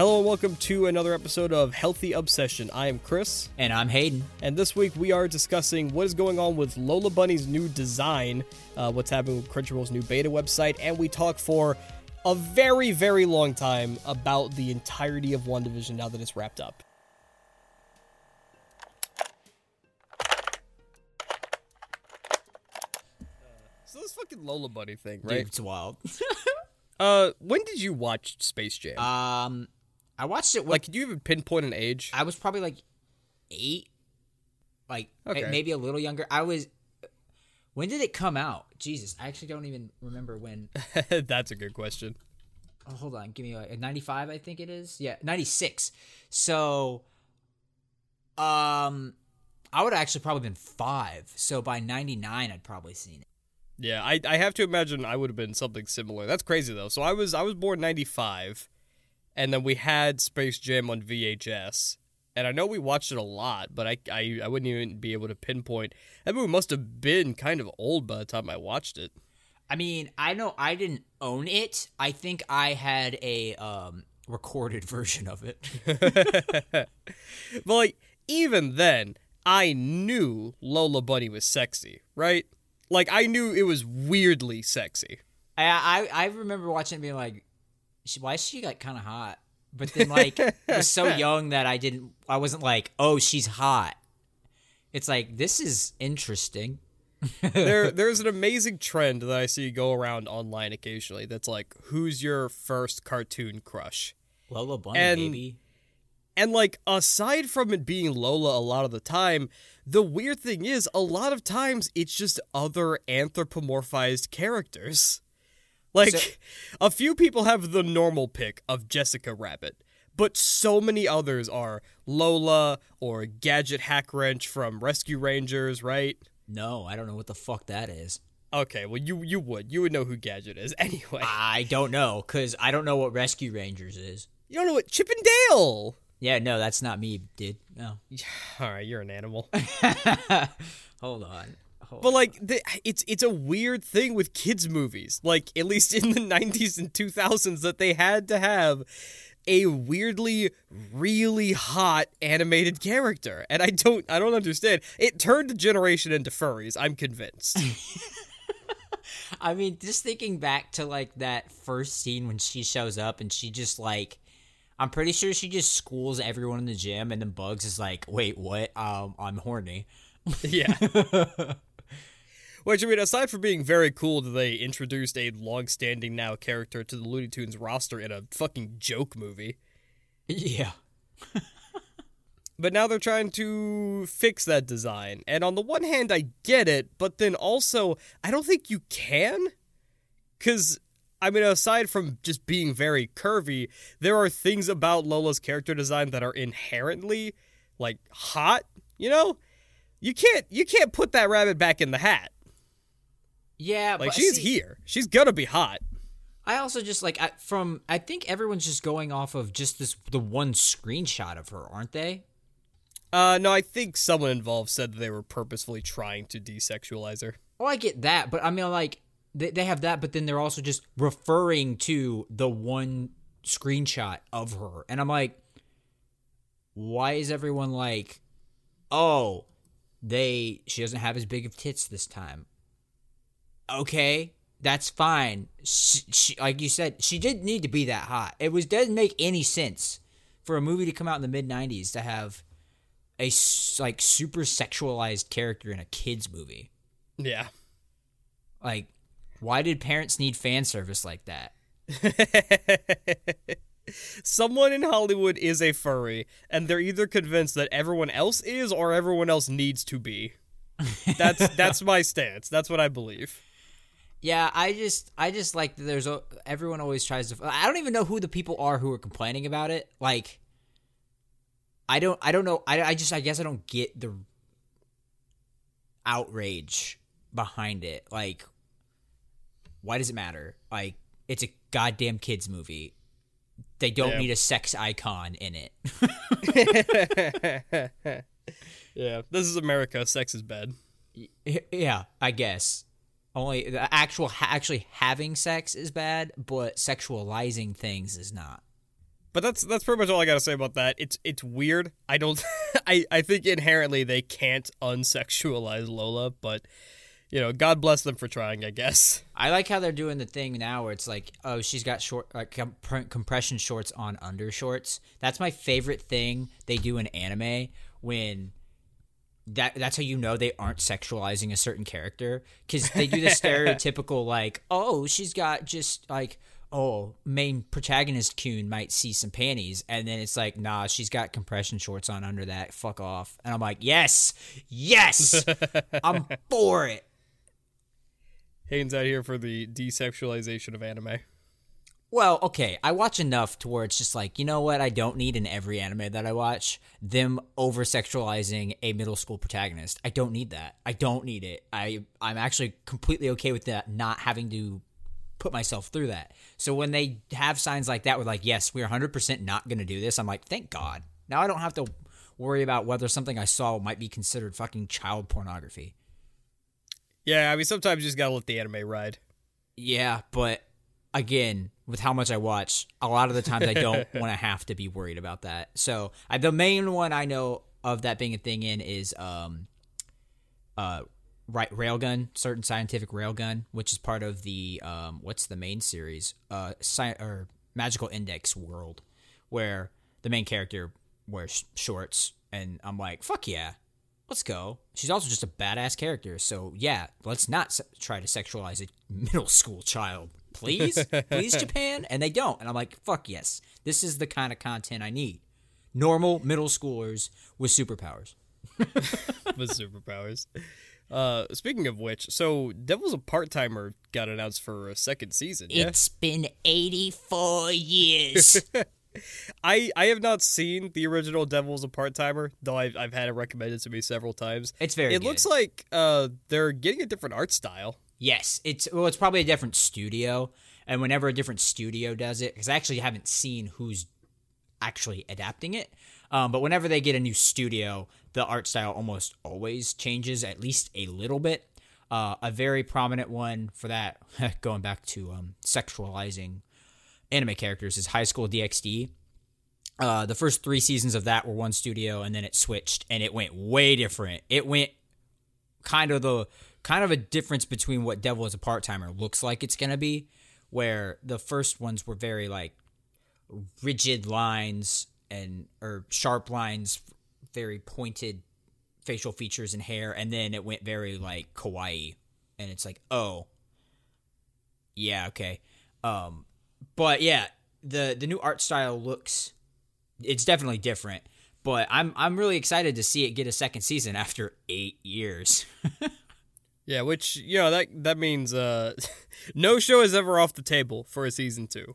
Hello and welcome to another episode of Healthy Obsession. I am Chris, And I'm Hayden. and this week we are discussing what is going on with Lola Bunny's new design, uh, what's happening with Crunchyroll's new beta website, and we talk for a very, very long time about the entirety of WandaVision now that it's wrapped up. So this fucking Lola Bunny thing, Dude, right? it's wild. Uh, when did you watch Space Jam? um, I watched it. When, like, could you even pinpoint an age? I was probably like eight, like Okay. maybe a little younger. I was. When did it come out? Jesus, I actually don't even remember when. That's a good question. Oh, hold on, give me like ninety five. I think it is. Yeah, ninety six. So, um, I would have actually probably been five. So by ninety nine, I'd probably seen it. Yeah, I, I have to imagine I would have been something similar. That's crazy though. So I was I was born '95, and then we had Space Jam on VHS, and I know we watched it a lot, but I I, I wouldn't even be able to pinpoint. That movie must have been kind of old by the time I watched it. I mean, I know I didn't own it. I think I had a um recorded version of it. But like even then, I knew Lola Bunny was sexy, right? Like I knew it was weirdly sexy. I, I I remember watching it being like, "She- why is she like kind of hot? But then like was so young that I didn't. I wasn't like, oh, she's hot. It's like this is interesting. there there's an amazing trend that I see go around online occasionally that's like who's your first cartoon crush? Lola Bunny, And- baby. And like aside from it being Lola a lot of the time, the weird thing is a lot of times it's just other anthropomorphized characters. Like So- a few people have the normal pick of Jessica Rabbit, but so many others are Lola or Gadget Hackwrench from Rescue Rangers, right? No, I don't know what the fuck that is. Okay, well you you would. You would know who Gadget is anyway. I don't know because I don't know what Rescue Rangers is. You don't know what Chip and Dale. Yeah, no, that's not me, dude. No. All right, you're an animal. Hold on. But like, the, it's it's a weird thing with kids movies. Like, at least in the '90s and 2000s, that they had to have a weirdly, really hot animated character, and I don't I don't understand. It turned a generation into furries. I'm convinced. I mean, just thinking back to like that first scene when she shows up and she just like, I'm pretty sure she just schools everyone in the gym, and then Bugs is like, "Wait, what? Um, I'm horny." yeah. Which I mean, aside from being very cool that they introduced a long-standing now character to the Looney Tunes roster in a fucking joke movie. Yeah. But now they're trying to fix that design. And on the one hand, I get it, but then also, I don't think you can. Because, I mean, aside from just being very curvy, there are things about Lola's character design that are inherently, like, hot, you know? You can't you can't put that rabbit back in the hat. Yeah, Like but she's see, here. She's gonna be hot. I also just like I, from. I think everyone's just going off of just this the one screenshot of her, aren't they? Uh no, I think someone involved said that they were purposefully trying to desexualize her. Oh, I get that, but I mean, like they they have that, but then they're also just referring to the one screenshot of her, and I'm like, why is everyone like, oh, they she doesn't have as big of tits this time? Okay, that's fine. She, she, like you said, she didn't need to be that hot. It was doesn't make any sense for a movie to come out in the mid '90s to have a like super sexualized character in a kids movie. Yeah. Like, why did parents need fan service like that? Someone in Hollywood is a furry, and they're either convinced that everyone else is or everyone else needs to be. That's that's my stance. That's what I believe. Yeah, I just, I just like that there's a, everyone always tries to. I don't even know who the people are who are complaining about it. Like, I don't, I don't know. I, I just, I guess I don't get the outrage behind it. Like, why does it matter? Like, it's a goddamn kids movie. They don't Yeah. need a sex icon in it. Yeah, this is America. Sex is bad. yeah, I guess. Only the actual ha- actually having sex is bad, but sexualizing things is not. But that's that's pretty much all I gotta say about that. It's it's weird. I don't. I I think inherently they can't unsexualize Lola, but you know, God bless them for trying. I guess. I like how they're doing the thing now where it's like, oh, she's got short like comp- compression shorts on under shorts. That's my favorite thing they do in anime when that that's how you know they aren't sexualizing a certain character because they do the stereotypical like, oh, she's got just like oh, main protagonist Kuhn might see some panties, and then it's like, nah, she's got compression shorts on under that. Fuck off. And I'm like, yes, yes, I'm for it. Hayden's out here for the desexualization of anime. Well, okay, I watch enough to where it's just like, you know what, I don't need in every anime that I watch them over sexualizing a middle school protagonist. I don't need that. I don't need it. I I'm actually completely okay with that not having to put myself through that. So when they have signs like that, we're like, yes, we're 100% not going to do this. I'm like, thank God. Now I don't have to worry about whether something I saw might be considered fucking child pornography. Yeah, I mean, sometimes you just gotta let the anime ride. Yeah, but again, with how much I watch, a lot of the times I don't want to have to be worried about that. So I, the main one I know of that being a thing in is um, uh, right railgun certain scientific railgun which is part of the um what's the main series? Uh sci- or magical index world where the main character wears shorts and i'm like fuck yeah let's go. She's also just a badass character so yeah let's not se- try to sexualize a middle school child please please japan and they don't and i'm like fuck yes this is the kind of content i need normal middle schoolers with superpowers with superpowers uh, speaking of which, so Devil's a part timer got announced for a second season. Yeah? It's been eighty four years. I I have not seen the original Devil's a part timer, though I've I've had it recommended to me several times. It's very. It good. looks like uh they're getting a different art style. Yes, it's well, it's probably a different studio, and whenever a different studio does it, because I actually haven't seen who's actually adapting it. Um, but whenever they get a new studio, the art style almost always changes at least a little bit. Uh, a very prominent one for that, going back to um, sexualizing anime characters, is High School DxD. Uh, the first three seasons of that were one studio, and then it switched, and it went way different. It went kind of the kind of a difference between what Devil as a part timer looks like it's gonna be, where the first ones were very like rigid lines and or sharp lines, very pointed facial features and hair, and then it went very like kawaii, and it's like, oh, yeah, okay, um, but yeah, the the new art style looks, it's definitely different, but I'm I'm really excited to see it get a second season after eight years. yeah, which you know that that means uh, no show is ever off the table for a season two.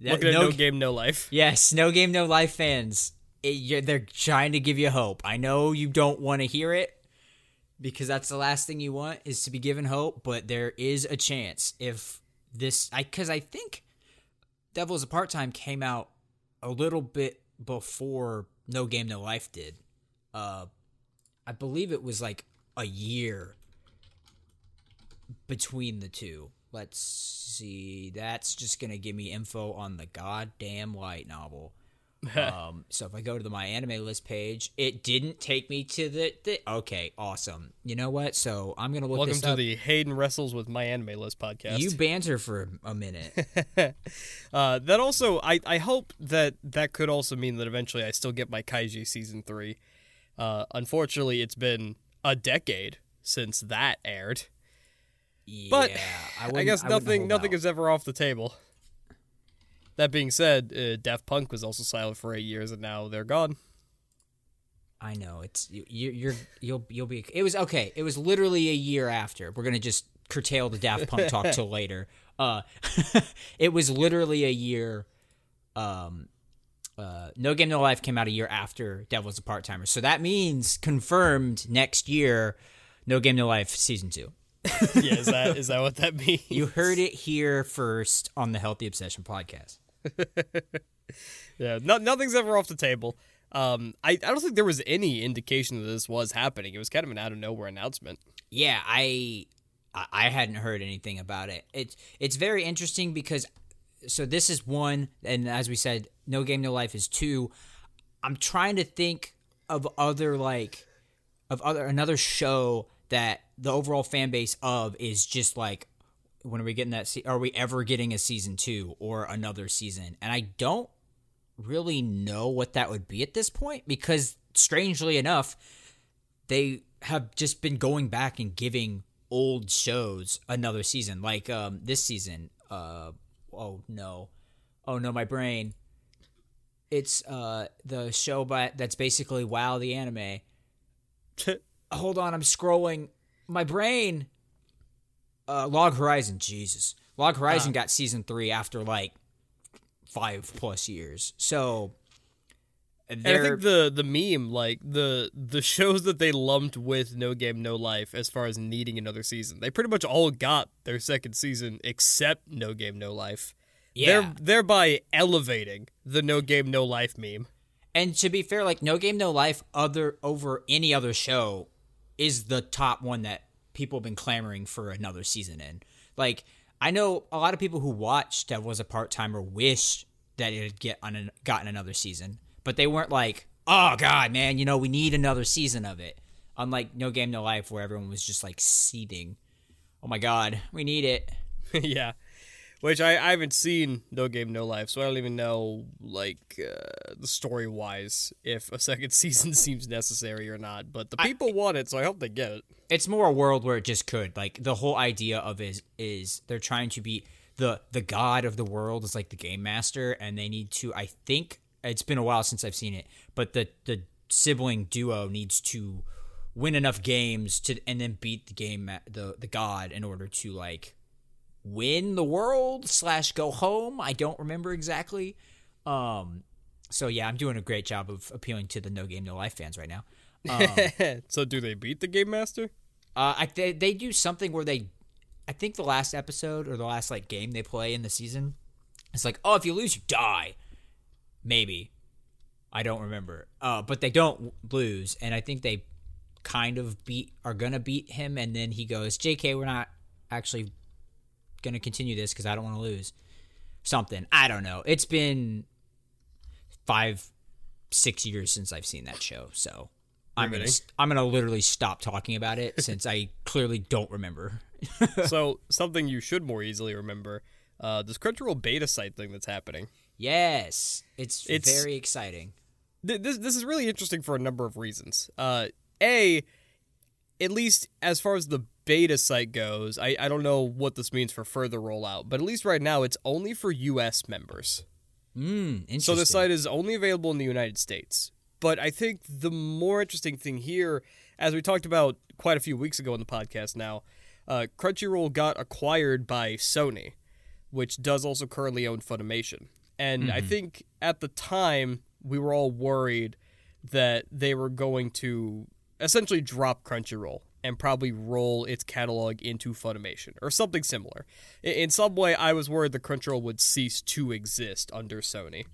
That, Looking at no, no, game, no life. Yes, no game, no life fans. It, they're trying to give you hope. I know you don't want to hear it because that's the last thing you want is to be given hope. But there is a chance if this, I because I think Devil's a Part Time came out a little bit before No Game, No Life did. Uh, I believe it was like a year between the two. Let's see. That's just gonna give me info on the goddamn light novel. um, so if I go to the MyAnimeList page, it didn't take me to the, the okay, awesome. You know what? So I'm gonna look. Welcome to up. the Hayden wrestles with MyAnimeList podcast. You banter for a minute. uh, that also, I I hope that that could also mean that eventually I still get my Kaiji season three. Uh, unfortunately, it's been a decade since that aired. Yeah, but I, I guess nothing nothing out. is ever off the table. That being said, uh, Daft Punk was also silent for eight years, and now they're gone. I know it's you, you're you'll you'll be. It was okay. It was literally a year after. We're gonna just curtail the Daft Punk talk till later. Uh, it was literally a year. Um, uh, No Game No Life came out a year after Devil's a Part Timer, so that means confirmed next year. No Game No Life season two. Yeah, is that is that what that means? You heard it here first on the Healthy Obsession podcast. yeah, no, nothing's ever off the table. Um, I, I don't think there was any indication that this was happening. It was kind of an out of nowhere announcement. Yeah, I I hadn't heard anything about it. It's it's very interesting because so this is one, and as we said, No Game No Life is two. I'm trying to think of other like of other another show that the overall fan base of is just like when are we getting that se- are we ever getting a season 2 or another season? And I don't really know what that would be at this point because strangely enough they have just been going back and giving old shows another season. Like um this season uh oh no. Oh no my brain. It's uh the show by that's basically wow the anime hold on i'm scrolling. My brain uh log horizon jesus. Log horizon got season three after like five plus years. So And I think the the meme, like the the shows that they lumped with No Game No Life, as far as needing another season, they pretty much all got their second season except No Game No Life. yeah. They're, thereby elevating the No Game No Life meme. And to be fair, like No Game No Life, other over any other show, is the top one that people have been clamoring for another season in. Like I know a lot of people who watched that was a part timer wished that it had get on an, gotten another season, but they weren't like, oh god, man, you know we need another season of it. Unlike No Game No Life, where everyone was just like seething, oh my god, we need it. yeah. Which I, I haven't seen No Game No Life, so I don't even know like uh, the story wise if a second season seems necessary or not. But the people want it, so I hope they get it. it's more a world where it just could like the whole idea of is is they're trying to be the the god of the world is like the game master and they need to i think it's been a while since i've seen it but the the sibling duo needs to win enough games to and then beat the game the the god in order to like win the world slash go home i don't remember exactly um so yeah i'm doing a great job of appealing to the no game no life fans right now so do they beat the Game Master? Uh, I they, they do something where they, I think the last episode or the last like game they play in the season, it's like oh if you lose you die, maybe, I don't remember. Uh, but they don't lose, and I think they kind of beat are gonna beat him, and then he goes, J.K. We're not actually gonna continue this because I don't want to lose. Something I don't know. It's been five, six years since I've seen that show, so. I'm gonna. I'm gonna literally stop talking about it since I clearly don't remember. so something you should more easily remember: uh, this Crunchyroll beta site thing that's happening. Yes, it's, It's- very exciting. Th- This this is really interesting for a number of reasons. Uh, a, at least as far as the beta site goes, I, I don't know what this means for further rollout, but at least right now it's only for U.S. members. Mm, interesting. So the site is only available in the United States. But I think the more interesting thing here, as we talked about quite a few weeks ago in the podcast now, uh, Crunchyroll got acquired by Sony, which does also currently own Funimation. And I think at the time, we were all worried that they were going to essentially drop Crunchyroll and probably roll its catalog into Funimation or something similar. In some way, I was worried the Crunchyroll would cease to exist under Sony.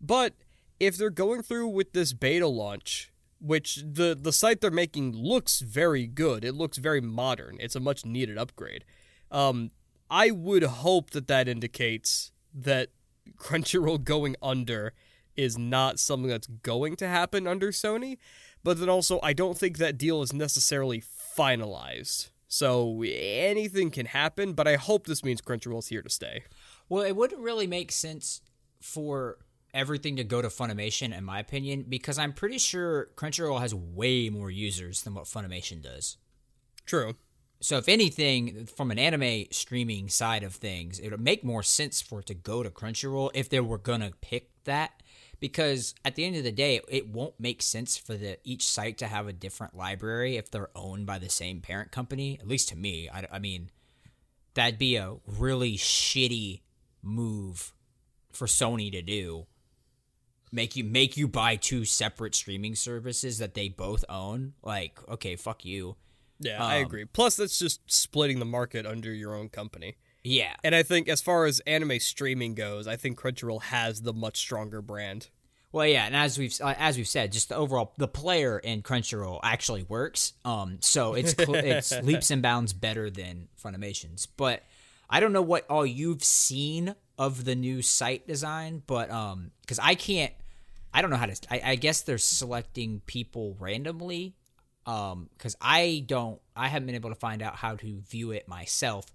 But if they're going through with this beta launch, which the the site they're making looks very good, it looks very modern. It's a much needed upgrade. Um, I would hope that that indicates that Crunchyroll going under is not something that's going to happen under Sony, but then also I don't think that deal is necessarily finalized. So anything can happen, but I hope this means Crunchyroll's here to stay. Well, it wouldn't really make sense for everything to go to Funimation, in my opinion, because I'm pretty sure Crunchyroll has way more users than what Funimation does. True. So, if anything, from an anime streaming side of things, it would make more sense for it to go to Crunchyroll if they were gonna pick that. Because at the end of the day, it won't make sense for the each site to have a different library if they're owned by the same parent company. At least to me, I, I mean, that'd be a really shitty move for Sony to do. Make you make you buy two separate streaming services that they both own. Like, okay, fuck you. Yeah, I Um, agree. Plus, that's just splitting the market under your own company. Yeah, And I think as far as anime streaming goes, I think Crunchyroll has the much stronger brand. Well, yeah, and as we've uh, as we've said, just the overall the player in Crunchyroll actually works. Um, so it's cl- it's leaps and bounds better than Funimation's. But I don't know what all you've seen of the new site design, but um, because I can't, I don't know how to. I, I guess they're selecting people randomly, um, because I don't, I haven't been able to find out how to view it myself.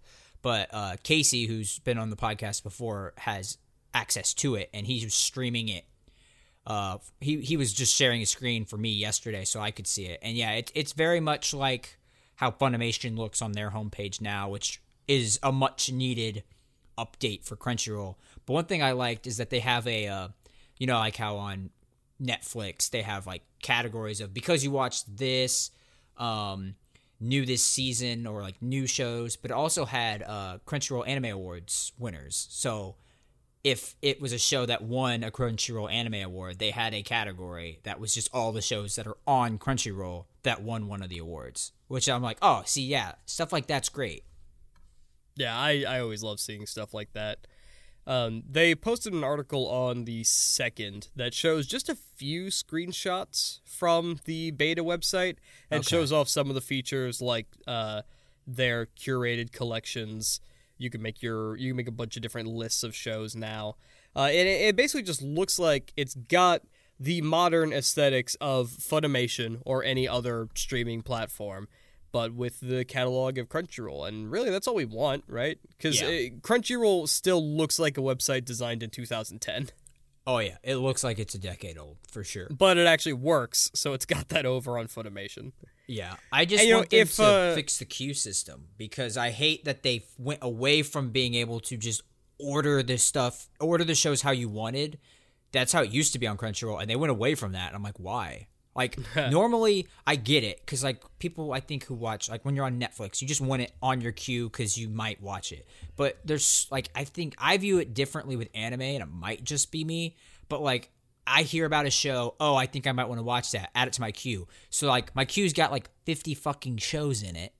But uh, Casey, who's been on the podcast before, has access to it, and he's streaming it. Uh, he he was just sharing a screen for me yesterday, so I could see it. And yeah, it, it's very much like how Funimation looks on their homepage now, which is a much needed update for Crunchyroll. But one thing I liked is that they have a, uh, you know, like how on Netflix they have like categories of because you watched this, um, new this season or like new shows, but it also had uh, Crunchyroll Anime Awards winners. So if it was a show that won a Crunchyroll Anime Award, they had a category that was just all the shows that are on Crunchyroll that won one of the awards. Which I'm like, oh, see, yeah, stuff like that's great. Yeah, I, I always love seeing stuff like that. Um, they posted an article on the second that shows just a few screenshots from the beta website and Okay. shows off some of the features like uh, their curated collections. You can make your you can make a bunch of different lists of shows now, uh, and it, it basically just looks like it's got the modern aesthetics of Funimation or any other streaming platform but with the catalog of Crunchyroll. And really, that's all we want, right? Because Yeah. Crunchyroll still looks like a website designed in 2010, Oh yeah, it looks like it's a decade old for sure. but it actually works, so it's got that over on Funimation. Yeah, I just And, you know, want them if, to uh, fix the queue system because I hate that they went away from being able to just order this stuff, order the shows how you wanted. That's how it used to be on Crunchyroll, and they went away from that. And I'm like, why? Like normally, I get it because like people I think who watch like when you're on Netflix, you just want it on your queue because you might watch it. But there's like I think I view it differently with anime, and it might just be me. But like I hear about a show, oh, I think I might want to watch that. Add it to my queue. So like my queue's got like 50 fucking shows in it.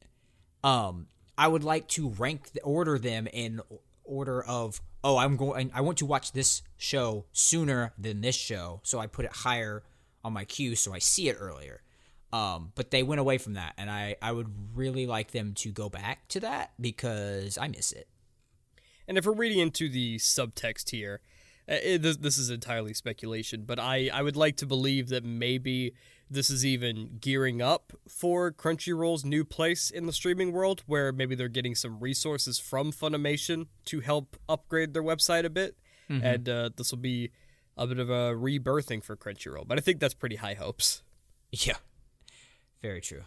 Um I would like to rank the, order them in order of oh, I'm going I want to watch this show sooner than this show, so I put it higher on my queue so I see it earlier. Um, but they went away from that, and I, I would really like them to go back to that because I miss it. And if we're reading into the subtext here, uh, it, this, this is entirely speculation, but I, I would like to believe that maybe this is even gearing up for Crunchyroll's new place in the streaming world, where maybe they're getting some resources from Funimation to help upgrade their website a bit. And uh, this will be a bit of a rebirthing for Crunchyroll, but I think that's pretty high hopes. Yeah, very true.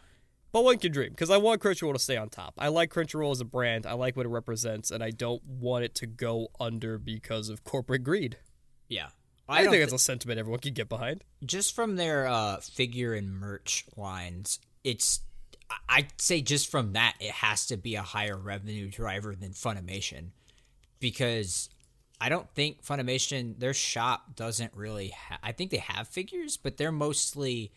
But one can dream because I want Crunchyroll to stay on top. I like Crunchyroll as a brand. I like what it represents, and I don't want it to go under because of corporate greed. Yeah, I, don't think thi- it's a sentiment everyone can get behind. just from their uh, figure and merch lines, it's I'd say just from that it has to be a higher revenue driver than Funimation because I don't think Funimation their shop doesn't really. Ha- I think they have figures, but they're mostly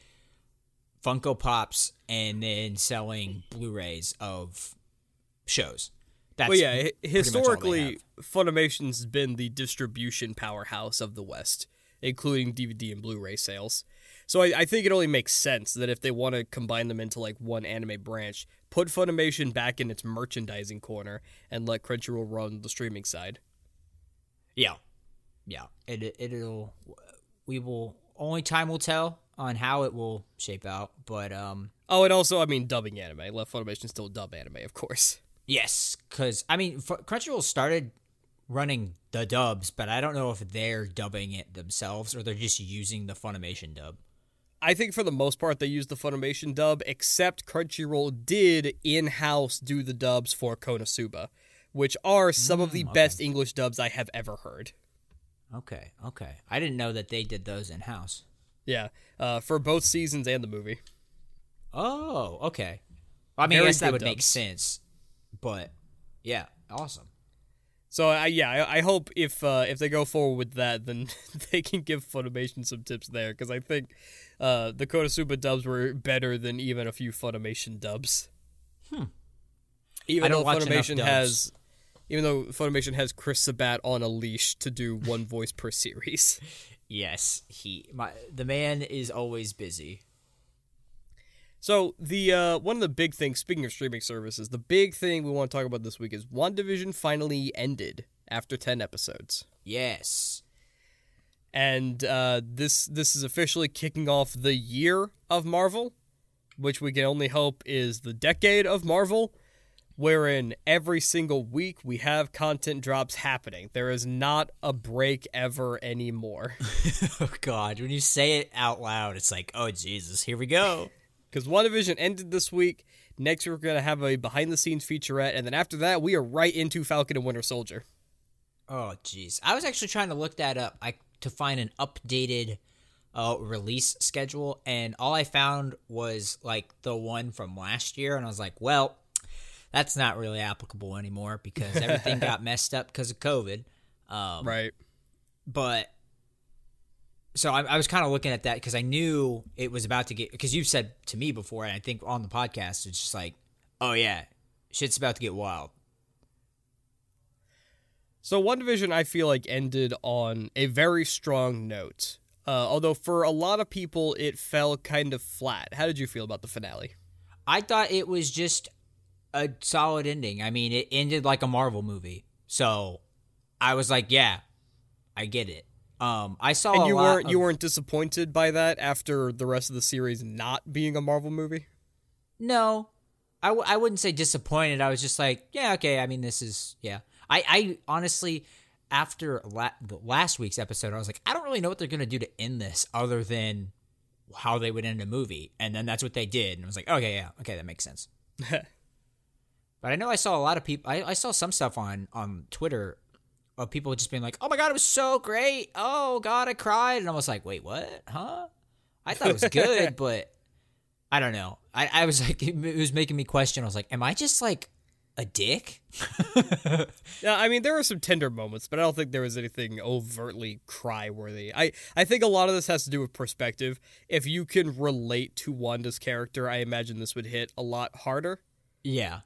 Funko Pops and then selling Blu-rays of shows. That's But yeah, hi- pretty much all they historically. Funimation's been the distribution powerhouse of the West, including DVD and Blu-ray sales. So I, I think it only makes sense that if they want to combine them into like one anime branch, put Funimation back in its merchandising corner and let Crunchyroll run the streaming side. Yeah, yeah. It it'll we will only time will tell on how it will shape out. But um, Oh, and also, I mean, dubbing anime. Let Funimation still dub anime, of course. yes, because I mean, Crunchyroll started running the dubs, but I don't know if they're dubbing it themselves or they're just using the Funimation dub. I think for the most part they use the Funimation dub, except Crunchyroll did in-house do the dubs for Konosuba, which are some of the best English dubs I have ever heard. Okay, okay. I didn't know that they did those in house. Yeah, uh, for both seasons and the movie. Oh, okay. I mean, I guess that would make sense, but yeah, awesome. So I yeah, I, I hope if uh, if they go forward with that, then they can give Funimation some tips there because I think uh, the Konosuba dubs were better than even a few Funimation dubs. Hmm. Even I don't though watch Funimation dubs. has, even though Funimation has Chris Sabat on a leash to do one voice per series. Yes, he my the man is always busy. So the uh, one of the big things, speaking of streaming services, the big thing we want to talk about this week is WandaVision finally ended after 10 episodes. Yes. And uh, this this is officially kicking off the year of Marvel, which we can only hope is the decade of Marvel, wherein every single week we have content drops happening. There is not a break ever anymore. oh God, when you say it out loud, it's like, oh Jesus, here we go. Because WandaVision ended this week. Next, we're going to have a behind the scenes featurette. And then after that, we are right into Falcon and Winter Soldier. Oh, jeez. I was actually trying to look that up I, to find an updated uh, release schedule. And all I found was like the one from last year. And I was like, well, that's not really applicable anymore because everything got messed up because of COVID. Um, right. But so I, I was kind of looking at that because I knew it was about to get because you've said to me before, and I think on the podcast, it's just like, oh yeah, shit's about to get wild. So WandaVision I feel like ended on a very strong note. Uh, although for a lot of people, it fell kind of flat. How did you feel about the finale? I thought it was just a solid ending. I mean, it ended like a Marvel movie, so I was like, yeah, I get it. Um, I saw and you weren't of, you weren't disappointed by that after the rest of the series not being a Marvel movie. No, I w- I wouldn't say disappointed. I was just like, yeah, okay. I mean, this is yeah. I I honestly after la- last week's episode, I was like, I don't really know what they're gonna do to end this other than how they would end a movie, and then that's what they did, and I was like, okay, yeah, okay, that makes sense. but I know I saw a lot of people. I, I saw some stuff on on Twitter of people just being like, "Oh my god, it was so great! Oh god, I cried!" And I was like, "Wait, what? Huh?" I thought it was good, but I don't know. I, I was like, it was making me question. I was like, "Am I just like a dick?" yeah, I mean, there were some tender moments, but I don't think there was anything overtly cry worthy. I I think a lot of this has to do with perspective. If you can relate to Wanda's character, I imagine this would hit a lot harder. Yeah.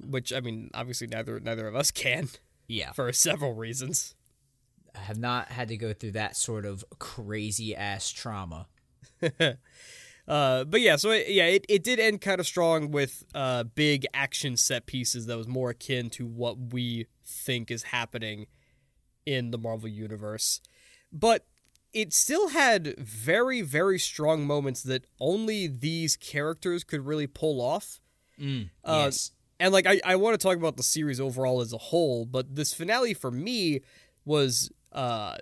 Which I mean, obviously neither neither of us can. Yeah. For several reasons. I have not had to go through that sort of crazy ass trauma. uh, but yeah, so it, yeah, it, it did end kind of strong with uh, big action set pieces that was more akin to what we think is happening in the Marvel Universe. But it still had very, very strong moments that only these characters could really pull off. Mm, uh, yes and like I, I want to talk about the series overall as a whole, but this finale for me was uh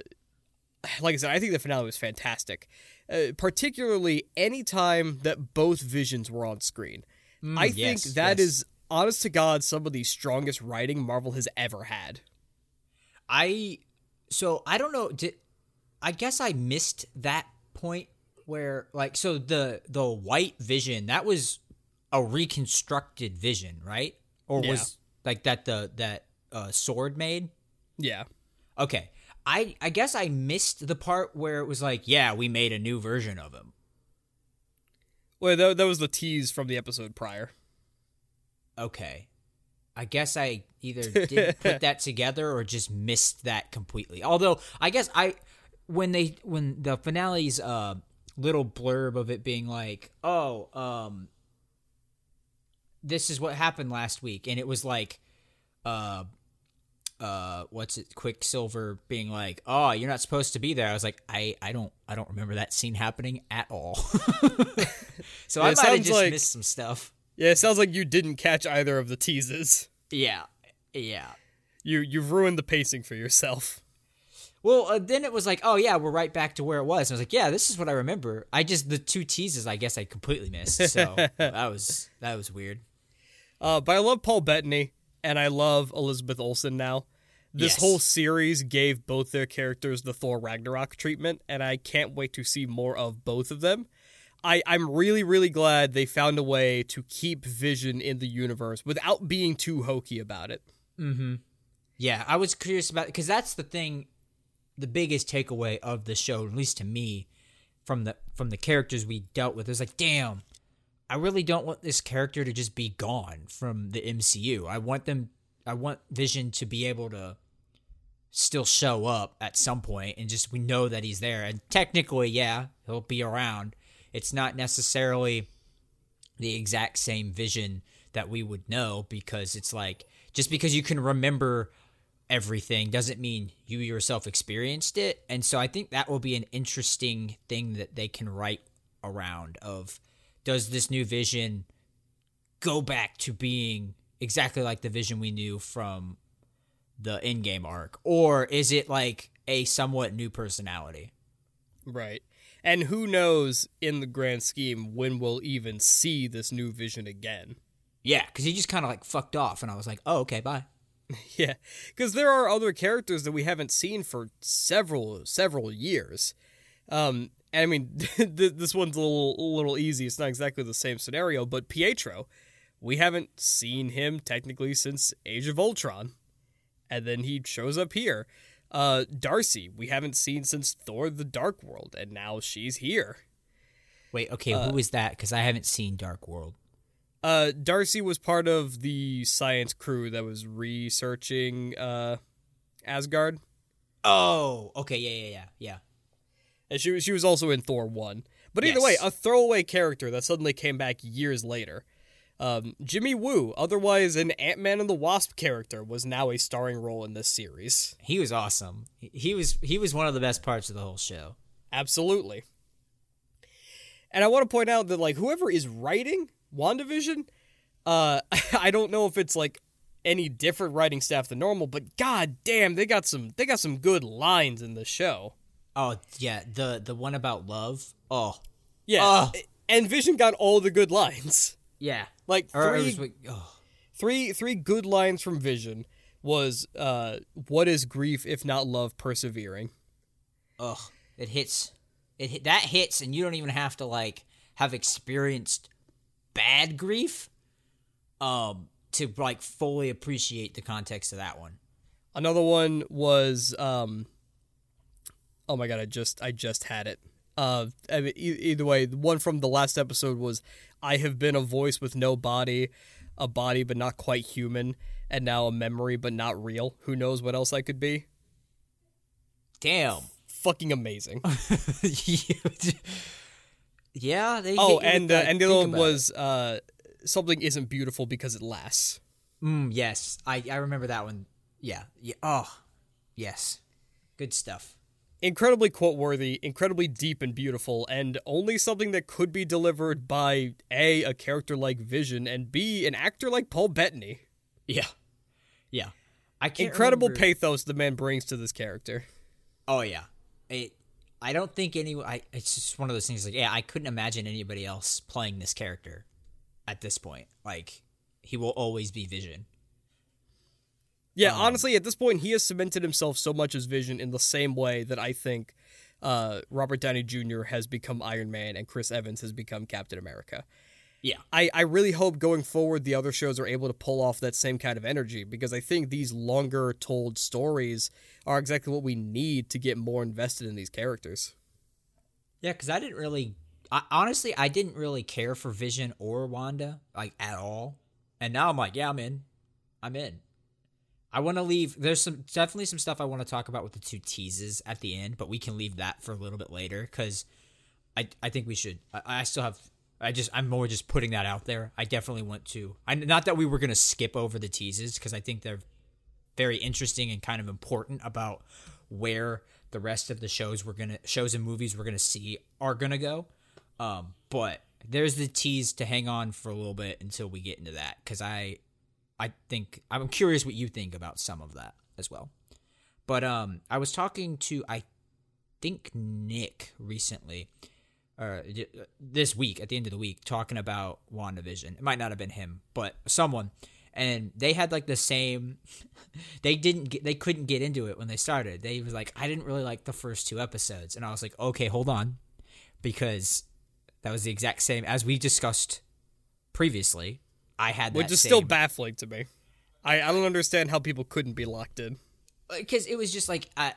like I said, I think the finale was fantastic. Uh, particularly anytime that both visions were on screen. Mm, I think yes, that yes. is honest to God some of the strongest writing Marvel has ever had. I so I don't know did I guess I missed that point where like so the the white vision that was a reconstructed vision, right? Or yeah. was like that the that uh, sword made? Yeah. Okay. I I guess I missed the part where it was like, yeah, we made a new version of him. Well, that, that was the tease from the episode prior. Okay. I guess I either didn't put that together or just missed that completely. Although I guess I when they when the finale's uh little blurb of it being like, "Oh, um this is what happened last week, and it was like, uh, uh, what's it? Quicksilver being like, "Oh, you're not supposed to be there." I was like, I, I don't, I don't remember that scene happening at all. so yeah, I might have just like, missed some stuff. Yeah, it sounds like you didn't catch either of the teases. Yeah, yeah. You you've ruined the pacing for yourself. Well, uh, then it was like, oh yeah, we're right back to where it was. And I was like, yeah, this is what I remember. I just the two teases, I guess I completely missed. So that was that was weird. Uh, but I love Paul Bettany and I love Elizabeth Olsen now. This yes. whole series gave both their characters the Thor Ragnarok treatment, and I can't wait to see more of both of them. I, I'm really, really glad they found a way to keep Vision in the universe without being too hokey about it. Mm-hmm. Yeah, I was curious about because that's the thing, the biggest takeaway of the show, at least to me, from the from the characters we dealt with. It was like, damn, I really don't want this character to just be gone from the MCU. I want them I want Vision to be able to still show up at some point and just we know that he's there. And technically, yeah, he'll be around. It's not necessarily the exact same vision that we would know because it's like just because you can remember everything doesn't mean you yourself experienced it. And so I think that will be an interesting thing that they can write around of does this new vision go back to being exactly like the vision we knew from the Endgame arc or is it like a somewhat new personality? Right. And who knows in the grand scheme when we'll even see this new vision again. Yeah, cuz he just kind of like fucked off and I was like, "Oh, okay, bye." Yeah, because there are other characters that we haven't seen for several several years. Um, and I mean, this one's a little a little easy. It's not exactly the same scenario, but Pietro, we haven't seen him technically since Age of Ultron, and then he shows up here. Uh, Darcy, we haven't seen since Thor: The Dark World, and now she's here. Wait, okay, uh, who is that? Because I haven't seen Dark World. Uh, Darcy was part of the science crew that was researching uh, Asgard. Oh, okay, yeah, yeah, yeah, yeah. And she she was also in Thor one. But either yes. way, a throwaway character that suddenly came back years later. Um, Jimmy Woo, otherwise an Ant Man and the Wasp character, was now a starring role in this series. He was awesome. He was he was one of the best parts of the whole show. Absolutely. And I want to point out that like whoever is writing WandaVision, uh, I don't know if it's like any different writing staff than normal, but god damn, they got some they got some good lines in the show. Oh yeah, the the one about love. Oh yeah, oh. and Vision got all the good lines. Yeah, like three, was, oh. three, three good lines from Vision was, uh, "What is grief if not love persevering?" Ugh, it hits. It hit, that hits, and you don't even have to like have experienced bad grief um to like fully appreciate the context of that one. Another one was um oh my god, I just I just had it. Uh I mean, e- either way, the one from the last episode was I have been a voice with no body, a body but not quite human, and now a memory but not real. Who knows what else I could be? Damn. Fucking amazing. Yeah. They oh, and uh, and the other one was uh, something isn't beautiful because it lasts. Mm, yes, I I remember that one. Yeah. Yeah. Oh, yes. Good stuff. Incredibly quote worthy, incredibly deep and beautiful, and only something that could be delivered by a a character like Vision and b an actor like Paul Bettany. Yeah. Yeah. I can't incredible remember. pathos the man brings to this character. Oh yeah. It I don't think any. I, it's just one of those things. Like, yeah, I couldn't imagine anybody else playing this character at this point. Like, he will always be Vision. Yeah, um, honestly, at this point, he has cemented himself so much as Vision in the same way that I think uh, Robert Downey Jr. has become Iron Man and Chris Evans has become Captain America. Yeah. I, I really hope going forward the other shows are able to pull off that same kind of energy because I think these longer told stories are exactly what we need to get more invested in these characters. Yeah, because I didn't really, I, honestly, I didn't really care for Vision or Wanda like at all, and now I'm like, yeah, I'm in, I'm in. I want to leave. There's some definitely some stuff I want to talk about with the two teases at the end, but we can leave that for a little bit later because I I think we should. I, I still have I just I'm more just putting that out there. I definitely want to. I not that we were gonna skip over the teases because I think they're very interesting and kind of important about where the rest of the shows we're gonna shows and movies we're gonna see are gonna go. Um, but there's the tease to hang on for a little bit until we get into that because I I think I'm curious what you think about some of that as well. But um, I was talking to I think Nick recently or uh, this week at the end of the week talking about WandaVision. It might not have been him, but someone and they had like the same they didn't get they couldn't get into it when they started. They was like I didn't really like the first two episodes and I was like, "Okay, hold on." Because that was the exact same as we discussed previously. I had Which is same, still baffling to me. I I don't understand how people couldn't be locked in. Cuz it was just like I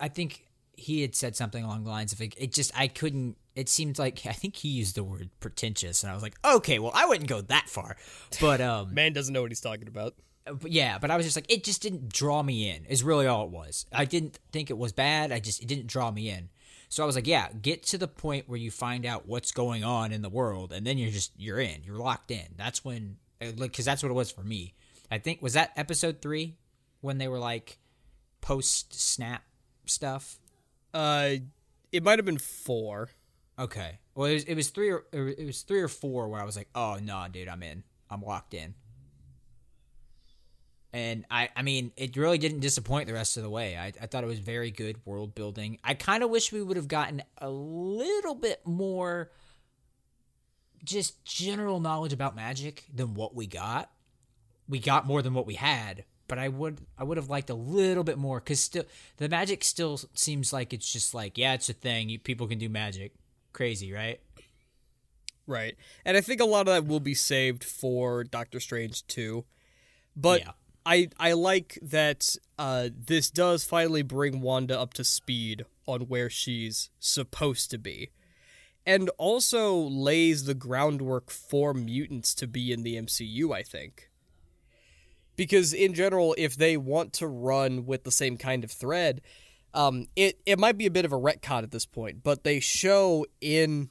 I think he had said something along the lines of it, it just I couldn't it seemed like I think he used the word pretentious, and I was like, okay, well, I wouldn't go that far, but um, man doesn't know what he's talking about. Uh, but yeah, but I was just like, it just didn't draw me in. Is really all it was. I didn't think it was bad. I just it didn't draw me in. So I was like, yeah, get to the point where you find out what's going on in the world, and then you're just you're in, you're locked in. That's when, uh, like, because that's what it was for me. I think was that episode three when they were like post snap stuff? Uh, it might have been four. Okay. Well, it was, it was three or it was three or four where I was like, oh no, dude, I'm in. I'm locked in. And I, I mean, it really didn't disappoint the rest of the way. I, I thought it was very good world building. I kind of wish we would have gotten a little bit more just general knowledge about magic than what we got. We got more than what we had, but I would I would have liked a little bit more because still the magic still seems like it's just like yeah, it's a thing. You, people can do magic, crazy, right? Right. And I think a lot of that will be saved for Doctor Strange too. But Yeah. I I like that uh, this does finally bring Wanda up to speed on where she's supposed to be. And also lays the groundwork for mutants to be in the MCU, I think. Because in general, if they want to run with the same kind of thread, um, it, it might be a bit of a retcon at this point, but they show in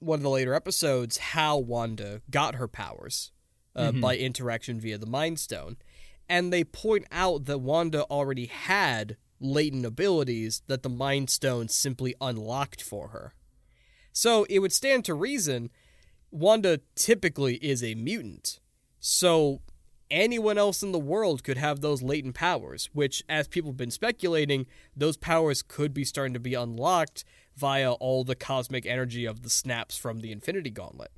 one of the later episodes how Wanda got her powers uh, by interaction via the Mind Stone. And they point out that Wanda already had latent abilities that the Mind Stone simply unlocked for her. So it would stand to reason Wanda typically is a mutant. So anyone else in the world could have those latent powers, which, as people have been speculating, those powers could be starting to be unlocked via all the cosmic energy of the snaps from the Infinity Gauntlet.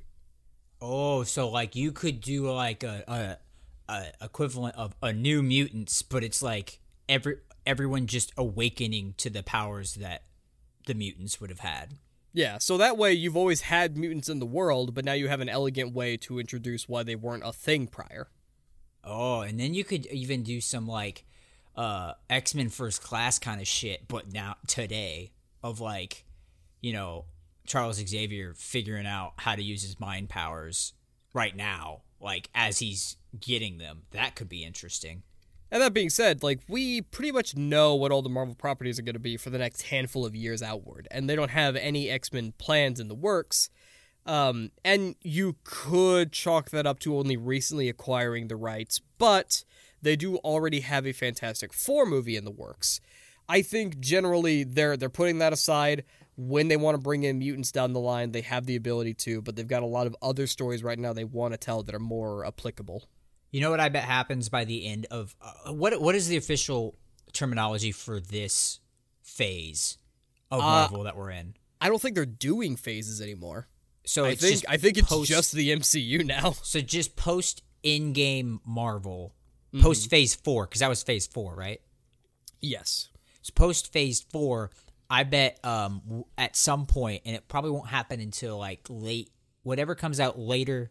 Oh, so like you could do like a, a equivalent of a new mutants, but it's like every everyone just awakening to the powers that the mutants would have had. Yeah, so that way you've always had mutants in the world, but now you have an elegant way to introduce why they weren't a thing prior. Oh, and then you could even do some like uh X-Men First Class kind of shit, but now today of like, you know, Charles Xavier figuring out how to use his mind powers right now, like as he's getting them. That could be interesting. And that being said, like we pretty much know what all the Marvel properties are going to be for the next handful of years outward, and they don't have any X Men plans in the works. Um, and you could chalk that up to only recently acquiring the rights, but they do already have a Fantastic Four movie in the works. I think generally they're they're putting that aside. When they want to bring in mutants down the line, they have the ability to, but they've got a lot of other stories right now they want to tell that are more applicable. You know what I bet happens by the end of uh, what what is the official terminology for this phase of Uh, Marvel that we're in? I don't think they're doing phases anymore. So I it's think just I think it's post- just the MCU now. so just post Endgame Marvel, Mm-hmm. post phase four because that was phase four, right? Yes. So post phase four, I bet um at some point, and it probably won't happen until like late whatever comes out later.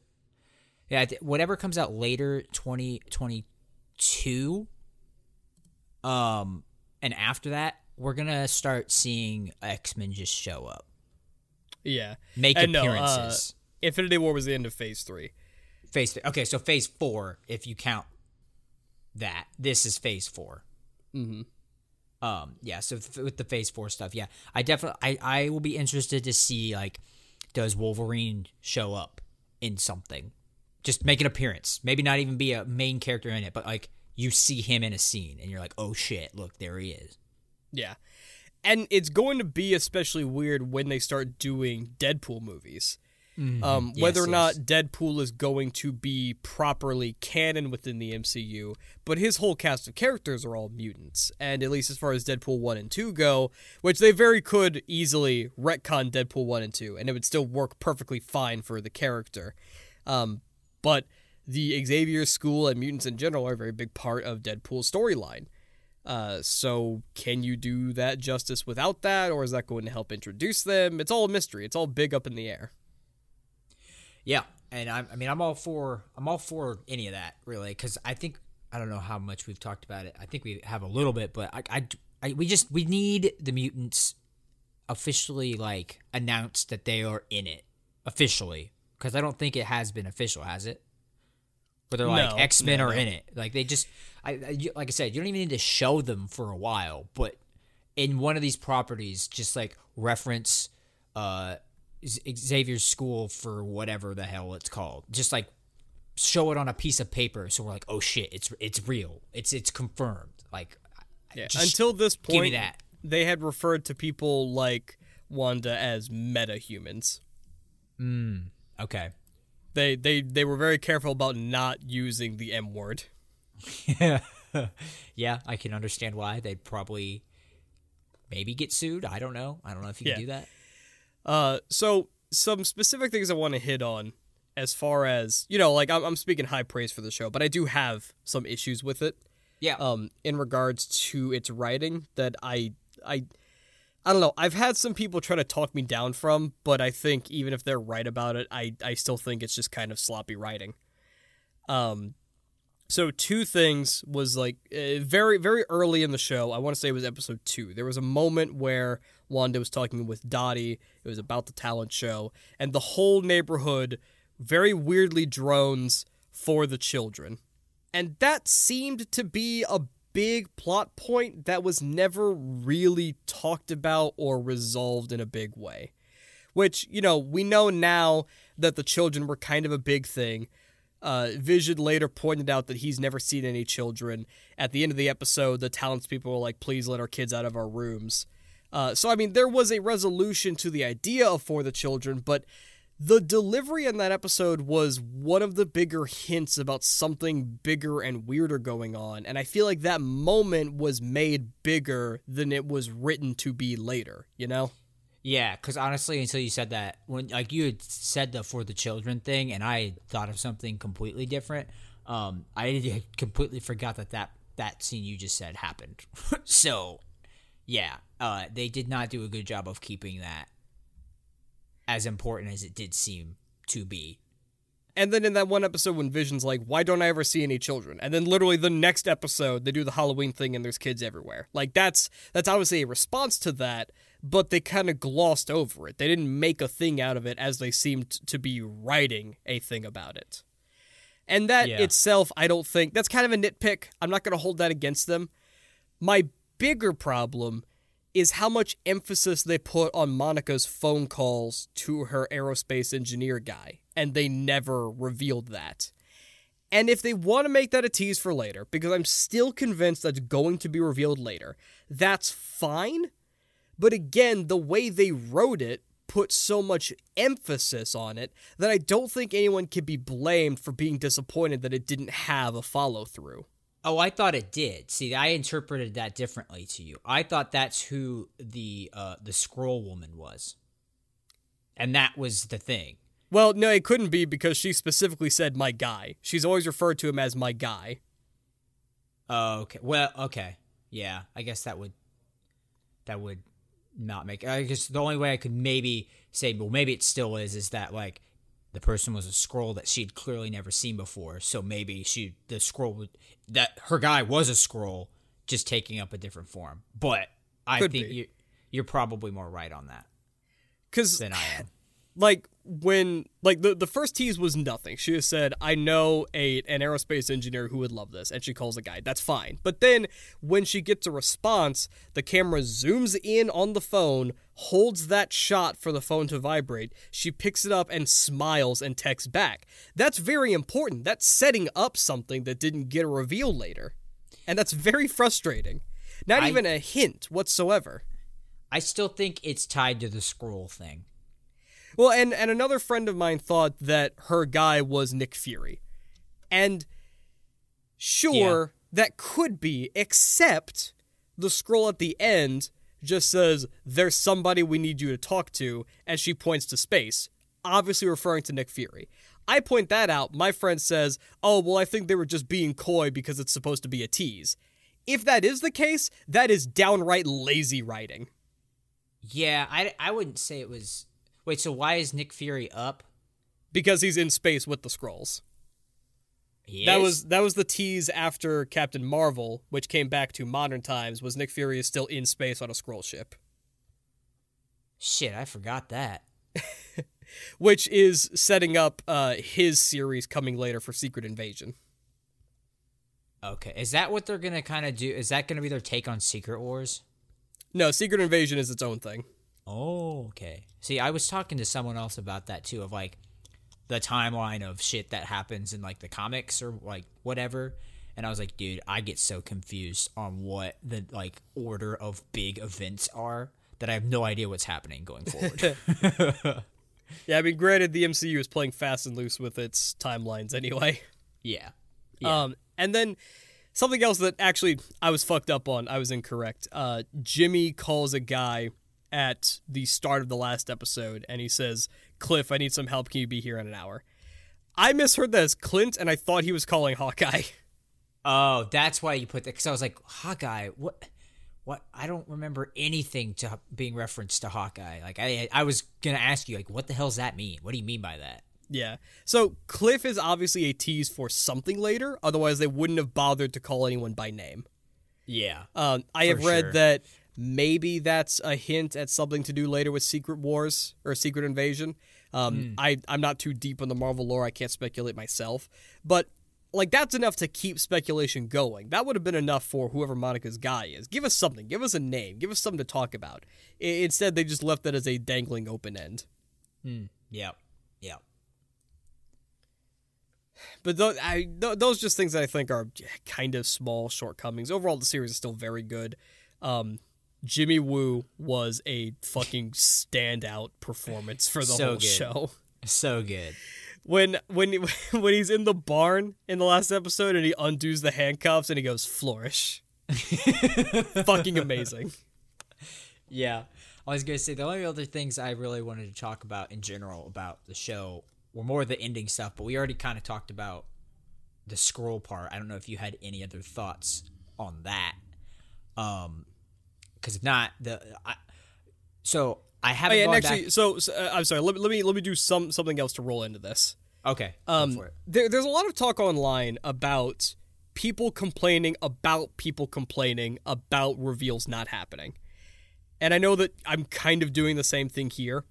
Yeah, whatever comes out later, twenty twenty two. Um, and after that, we're gonna start seeing X Men just show up, Yeah. make And no, uh, appearances. Infinity War was the end of Phase Three. phase three. okay, so phase four, if you count that, this is phase 4 Mm-hmm. Um, yeah. So f- with the phase four stuff, yeah, I definitely, I, I will be interested to see like, does Wolverine show up in something? Just make an appearance. Maybe not even be a main character in it, but like you see him in a scene and you're like, oh shit, look, there he is. Yeah. And it's going to be especially weird when they start doing Deadpool movies. Um, Yes, whether or not yes. Deadpool is going to be properly canon within the MCU, but his whole cast of characters are all mutants. And at least as far as Deadpool 1 and 2 go, which they very could easily retcon Deadpool 1 and 2, and it would still work perfectly fine for the character. Um, but the Xavier School and mutants in general are a very big part of Deadpool's storyline. Uh, so can you do that justice without that, or is that going to help introduce them? It's all a mystery. It's all big up in the air. Yeah, and I, I mean, I'm all for I'm all for any of that really because I think I don't know how much we've talked about it. I think we have a little bit, but I, I, I we just we need the mutants officially like announced that they are in it officially because I don't think it has been official, has it? Where they're like No, X Men no, are no. in it, like they just I, I like I said, you don't even need to show them for a while, but in one of these properties, just like reference uh Xavier's school for whatever the hell it's called. Just like show it on a piece of paper so we're like, "Oh shit, it's it's real. It's it's confirmed." Like, Yeah. Until this give me point, that. they had referred to people like Wanda as metahumans. Hmm. Okay. They they they were very careful about not using the M word. yeah, I can understand why they'd probably maybe get sued. I don't know. I don't know if you Yeah. can do that. Uh, so some specific things I want to hit on, as far as you know, like I'm, I'm speaking high praise for the show, but I do have some issues with it. Yeah. Um, in regards to its writing, that I I I don't know. I've had some people try to talk me down from, but I think even if they're right about it, I I still think it's just kind of sloppy writing. Um, so two things was like uh, very very early in the show. I want to say it was episode two. There was a moment where Wanda was talking with Dottie. It was about the talent show, and the whole neighborhood very weirdly drones for the children, and that seemed to be a big plot point that was never really talked about or resolved in a big way. Which you know we know now that the children were kind of a big thing. Uh, Vision later pointed out that he's never seen any children. At the end of the episode, the talents people were like, please let our kids out of our rooms. Uh, so, I mean, there was a resolution to the idea of For the Children, but the delivery in that episode was one of the bigger hints about something bigger and weirder going on. And I feel like that moment was made bigger than it was written to be later, you know? Yeah, because honestly, until you said that, when like you had said the for the children thing, and I thought of something completely different. Um, I completely forgot that that that scene you just said happened. so, yeah, uh, they did not do a good job of keeping that as important as it did seem to be. And then in that one episode when Vision's like, why don't I ever see any children? And then literally the next episode they do the Halloween thing and there's kids everywhere. Like that's that's obviously a response to that, but they kind of glossed over it. They didn't make a thing out of it as they seemed to be writing a thing about it. And that Yeah. itself, I don't think that's kind of a nitpick. I'm not going to hold that against them. My bigger problem is how much emphasis they put on Monica's phone calls to her aerospace engineer guy, and they never revealed that. And if they want to make that a tease for later, because I'm still convinced that's going to be revealed later, that's fine. But again, the way they wrote it put so much emphasis on it that I don't think anyone can be blamed for being disappointed that it didn't have a follow through. Oh, I thought it did. See, I interpreted that differently to you. I thought that's who the uh, the Skrull woman was, and that was the thing. Well, no, it couldn't be because she specifically said my guy. She's always referred to him as my guy. Oh, okay. Well, okay. Yeah, I guess that would that would not make. I guess the only way I could maybe say, well, maybe it still is, is that like the person was a Skrull that she'd clearly never seen before. So maybe she the Skrull would that her guy was a Skrull, just taking up a different form. But I Could think be. you you're probably more right on that Because than I am. Like when like the the first tease was nothing. She just said, "I know a an aerospace engineer who would love this," and she calls a guy. That's fine. But then when she gets a response, the camera zooms in on the phone, holds that shot for the phone to vibrate. She picks it up and smiles and texts back. That's very important. That's setting up something that didn't get a reveal later, and that's very frustrating. Not I- even a hint whatsoever. I still think it's tied to the Skrull thing. Well, and and another friend of mine thought that her guy was Nick Fury. And sure, that could be, except the Skrull at the end just says, There's somebody we need you to talk to, and she points to space, obviously referring to Nick Fury. I point that out. My friend says, Oh, well, I think they were just being coy because it's supposed to be a tease. If that is the case, that is downright lazy writing. Yeah, I, I wouldn't say it was. Wait, so why is Nick Fury up? Because he's in space with the Skrulls. He That is? was that was the tease after Captain Marvel, which came back to modern times. Was Nick Fury is still in space on a Skrull ship, shit. I forgot that. which is setting up uh, his series coming later for Secret Invasion. Okay, is that what they're gonna kind of do? Is that gonna be their take on Secret Wars? No, Secret Invasion is its own thing. Oh, okay. See, I was talking to someone else about that too, of like the timeline of shit that happens in like the comics or like whatever, and I was like, dude, I get so confused on what the like order of big events are that I have no idea what's happening going forward. Yeah, I mean, granted, the MCU is playing fast and loose with its timelines anyway. yeah. Yeah. Um, and then something else that actually I was fucked up on. I was incorrect. Uh, Jimmy calls a guy at the start of the last episode, and he says, "Cliff, I need some help. Can you be here in an hour?" I misheard that as Clint, and I thought he was calling Hawkeye. oh, that's why you put that because I was like, Hawkeye, what? What? I don't remember anything to being referenced to Hawkeye. Like I, I was gonna ask you, like, what the hell's that mean? What do you mean by that? Yeah. So Cliff is obviously a tease for something later. Otherwise, they wouldn't have bothered to call anyone by name. Yeah. Um, I have read sure. that maybe that's a hint at something to do later with Secret Wars or Secret Invasion. Um, Hmm. I I'm not too deep in the Marvel lore. I can't speculate myself, but like that's enough to keep speculation going. That would have been enough for whoever Monica's guy is. Give us something. Give us a name. Give us something to talk about. I- instead, they just left that as a dangling open end. Yeah, yeah. But th- I, th- those just things that I think are kind of small shortcomings. Overall, the series is still very good. Um, Jimmy Woo was a fucking standout performance for the So whole good. show. So good. When when when he's in the barn in the last episode and he undoes the handcuffs and he goes flourish, fucking amazing. Yeah. I was going to say the only other things I really wanted to talk about in general about the show were more the ending stuff, but we already kind of talked about the Skrull part. I don't know if you had any other thoughts on that. Um cuz if not the I, so I Oh, haven't yeah, gone actually, back. so, so uh, I'm sorry. Let, me- let me let me do some something else to roll into this. Okay. Um, there, there's a lot of talk online about people complaining about people complaining about reveals not happening. And I know that I'm kind of doing the same thing here,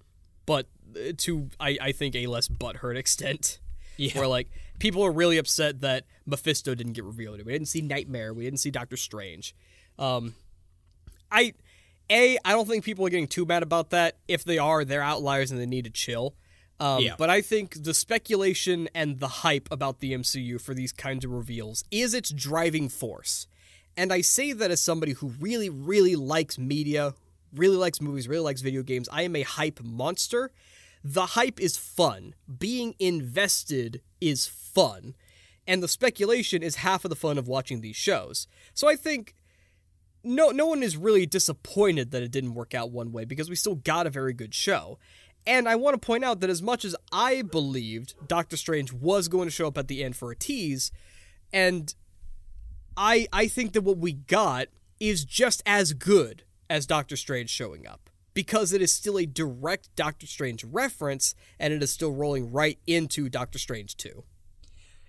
but uh, to, I, I think, a less butthurt extent. Yeah. Where, like, people are really upset that Mephisto didn't get revealed. We didn't see Nightmare. We didn't see Doctor Strange. Um, I, A, I don't think people are getting too mad about that. If they are, they're outliers and they need to chill. Um, Yeah. But I think the speculation and the hype about the MCU for these kinds of reveals is its driving force. And I say that as somebody who really, really likes media, really likes movies, really likes video games. I am a hype monster. The hype is fun. Being invested is fun. And the speculation is half of the fun of watching these shows. So I think no no one is really disappointed that it didn't work out one way because we still got a very good show. And I want to point out that as much as I believed Doctor Strange was going to show up at the end for a tease, and I I think that what we got is just as good as Doctor Strange showing up because it is still a direct Doctor Strange reference and it is still rolling right into Doctor Strange 2.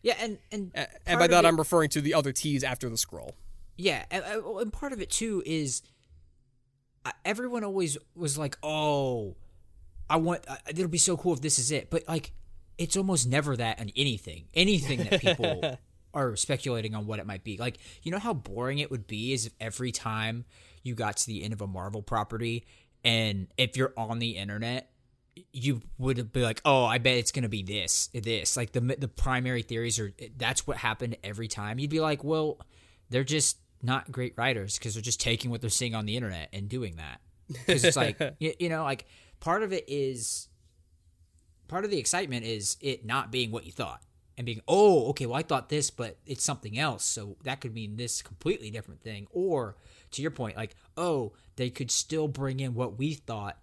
Yeah, and and And by that it- I'm referring to the other tease after the Skrull. Yeah, and, and part of it too is uh, everyone always was like, "Oh, I want uh, it'll be so cool if this is it," but like it's almost never that on anything. Anything that people are speculating on what it might be. Like, you know how boring it would be is if every time you got to the end of a Marvel property and if you're on the internet you would be like, "Oh, I bet it's gonna be this, this." Like the the primary theories are that's what happened every time. You'd be like, "Well, they're just not great writers because they're just taking what they're seeing on the internet and doing that." Because it's like you, you know, like part of it is part of the excitement is it not being what you thought and being, "Oh, okay, well I thought this, but it's something else, so that could mean this completely different thing." Or to your point, like, "Oh, they could still bring in what we thought."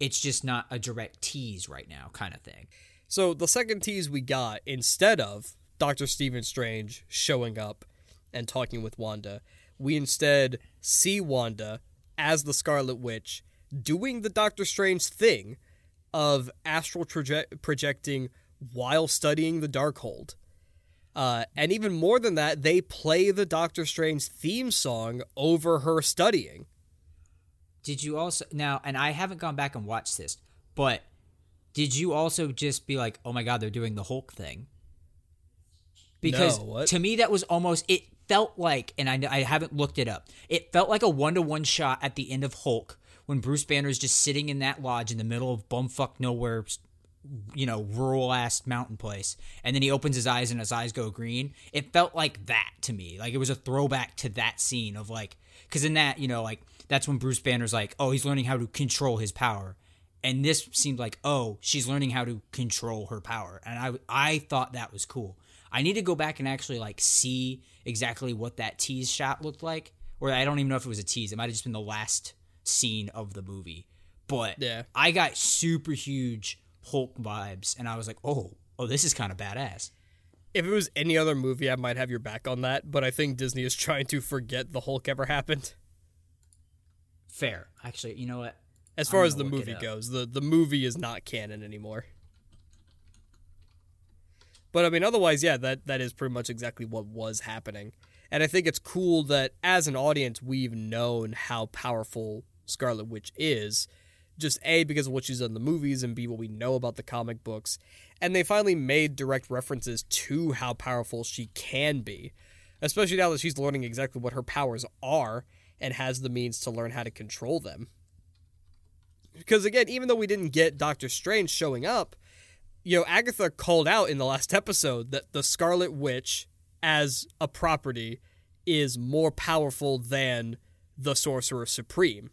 it's just not a direct tease right now kind of thing So the second tease we got, instead of Doctor Stephen Strange showing up and talking with Wanda, we instead see Wanda as the Scarlet Witch doing the Doctor Strange thing of astral proje- projecting while studying the Darkhold. Uh, and even more than that, they play the Doctor Strange theme song over her studying. did you also now and i haven't gone back and watched this but did you also just be like oh my god they're doing the hulk thing because No, to me that was almost it felt like and I, I haven't looked it up it felt like a one-to-one shot at the end of hulk when bruce banner is just sitting in that lodge in the middle of bumfuck nowhere you know, rural ass mountain place. And then he opens his eyes and his eyes go green. It felt like that to me. Like it was a throwback to that scene of like, because in that, you know, like that's when Bruce Banner's like, oh, he's learning how to control his power. And this seemed like, oh, she's learning how to control her power. And I, I thought that was cool. I need to go back and actually like see exactly what that tease shot looked like. Or I don't even know if it was a tease. It might have just been the last scene of the movie. But Yeah. I got super huge Hulk vibes, and I was like, oh, oh, this is kind of badass. If it was any other movie, I might have your back on that, but I think Disney is trying to forget the Hulk ever happened. Fair, actually. You know what? As far as the movie goes, the the movie is not canon anymore. But I mean, otherwise, yeah, that that is pretty much exactly what was happening, and I think it's cool that as an audience we've known how powerful Scarlet Witch is, just a because of what she's done in the movies, and b what we know about the comic books, and they finally made direct references to how powerful she can be, especially now that she's learning exactly what her powers are and has the means to learn how to control them. Because again, even though we didn't get Doctor Strange showing up, you know, Agatha called out in the last episode that the Scarlet Witch as a property is more powerful than the Sorcerer Supreme.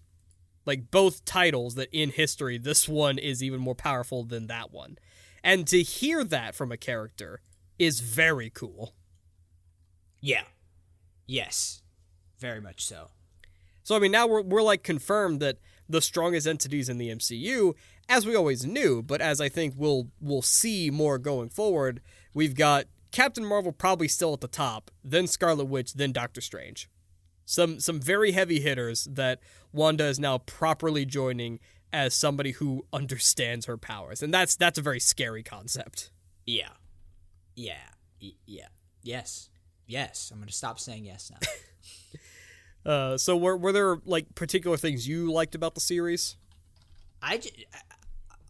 Like both titles that in history, this one is even more powerful than that one. And to hear that from a character is very cool. Yeah. Yes. Very much so. So I mean, now we're we're like confirmed that the strongest entities in the MCU, as we always knew, but as I think we'll we'll see more going forward, we've got Captain Marvel probably still at the top, then Scarlet Witch, then Doctor Strange. Some some very heavy hitters that Wanda is now properly joining as somebody who understands her powers, and that's that's a very scary concept. Yeah. Yeah. Yeah. Yes. Yes. I'm going to stop saying yes now. Uh, so were were there like particular things you liked about the series? I, j-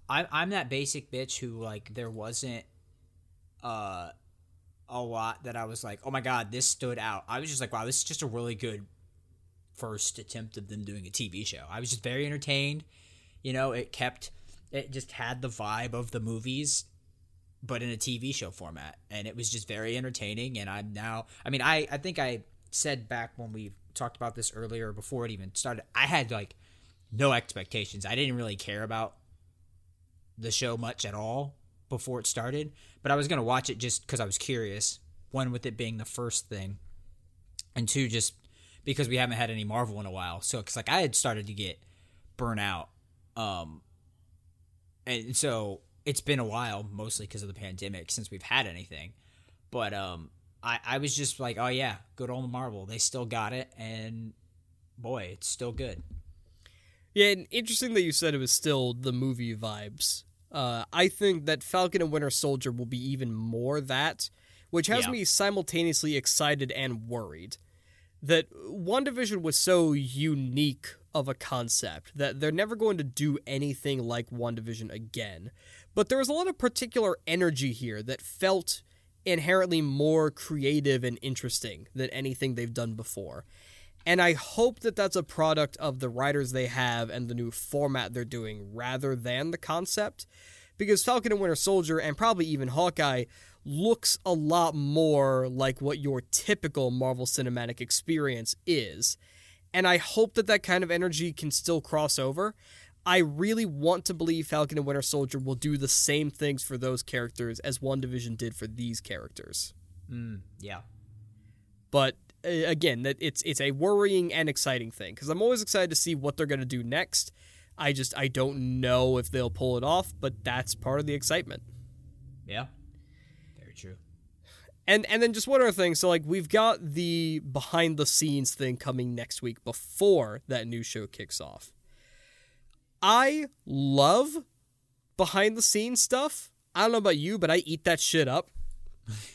I I'm that basic bitch who like there wasn't uh a lot that I was like, "Oh my god, this stood out." I was just like, "Wow, this is just a really good first attempt of them doing a TV show." I was just very entertained. You know, it kept it just had the vibe of the movies but in a TV show format and it was just very entertaining and I'm now I mean I I think I said back when we talked about this earlier before it even started I had like no expectations. I didn't really care about the show much at all before it started, but I was going to watch it just cuz I was curious. One with it being the first thing and two just because we haven't had any Marvel in a while. So cuz like I had started to get burnt out um and so it's been a while mostly because of the pandemic since we've had anything but um i i was just like oh yeah good old marvel they still got it and boy it's still good Yeah, and interesting that you said it was still the movie vibes. Uh, I think that Falcon and Winter Soldier will be even more that, which has Yeah. me simultaneously excited and worried. That WandaVision was so unique of a concept that they're never going to do anything like WandaVision again. But there was a lot of particular energy here that felt inherently more creative and interesting than anything they've done before. And I hope that that's a product of the writers they have and the new format they're doing rather than the concept. Because Falcon and Winter Soldier and probably even Hawkeye looks a lot more like what your typical Marvel Cinematic experience is. And I hope that that kind of energy can still cross over. I really want to believe Falcon and Winter Soldier will do the same things for those characters as WandaVision did for these characters mm, yeah but again that it's it's a worrying and exciting thing because i'm always excited to see what they're going to do next. I just i don't know if they'll pull it off but that's part of the excitement. Yeah. Very true. And and then just one other thing so like we've got the behind the scenes thing coming next week before that new show kicks off. I love behind the scenes stuff. I don't know about you but i eat that shit up.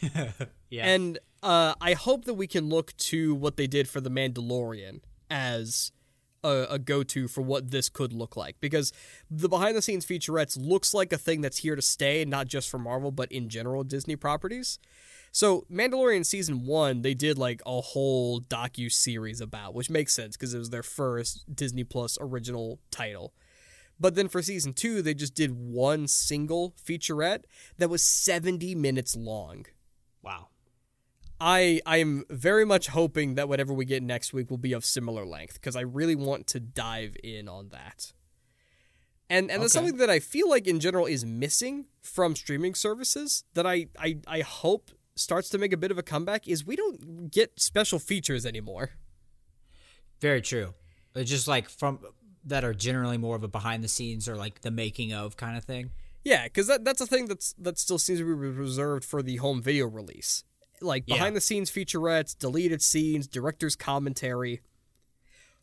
Yeah. And uh, I hope that we can look to what they did for The Mandalorian as a, a go to for what this could look like. Because the behind the scenes featurettes looks like a thing that's here to stay, not just for Marvel, but in general Disney properties. So, Mandalorian season one, they did like a whole docu series about, which makes sense because it was their first Disney Plus original title. But then for season two, they just did one single featurette that was 70 minutes long. Wow. I I am very much hoping that whatever we get next week will be of similar length because I really want to dive in on that. And and that's something that I feel like in general is missing from streaming services that I, I I hope starts to make a bit of a comeback is we don't get special features anymore. Very true. It's just like from that are generally more of a behind the scenes or like the making of kind of thing. Yeah, because that, that's a thing that's that still seems to be reserved for the home video release. Like Yeah. behind the scenes featurettes, deleted scenes, director's commentary.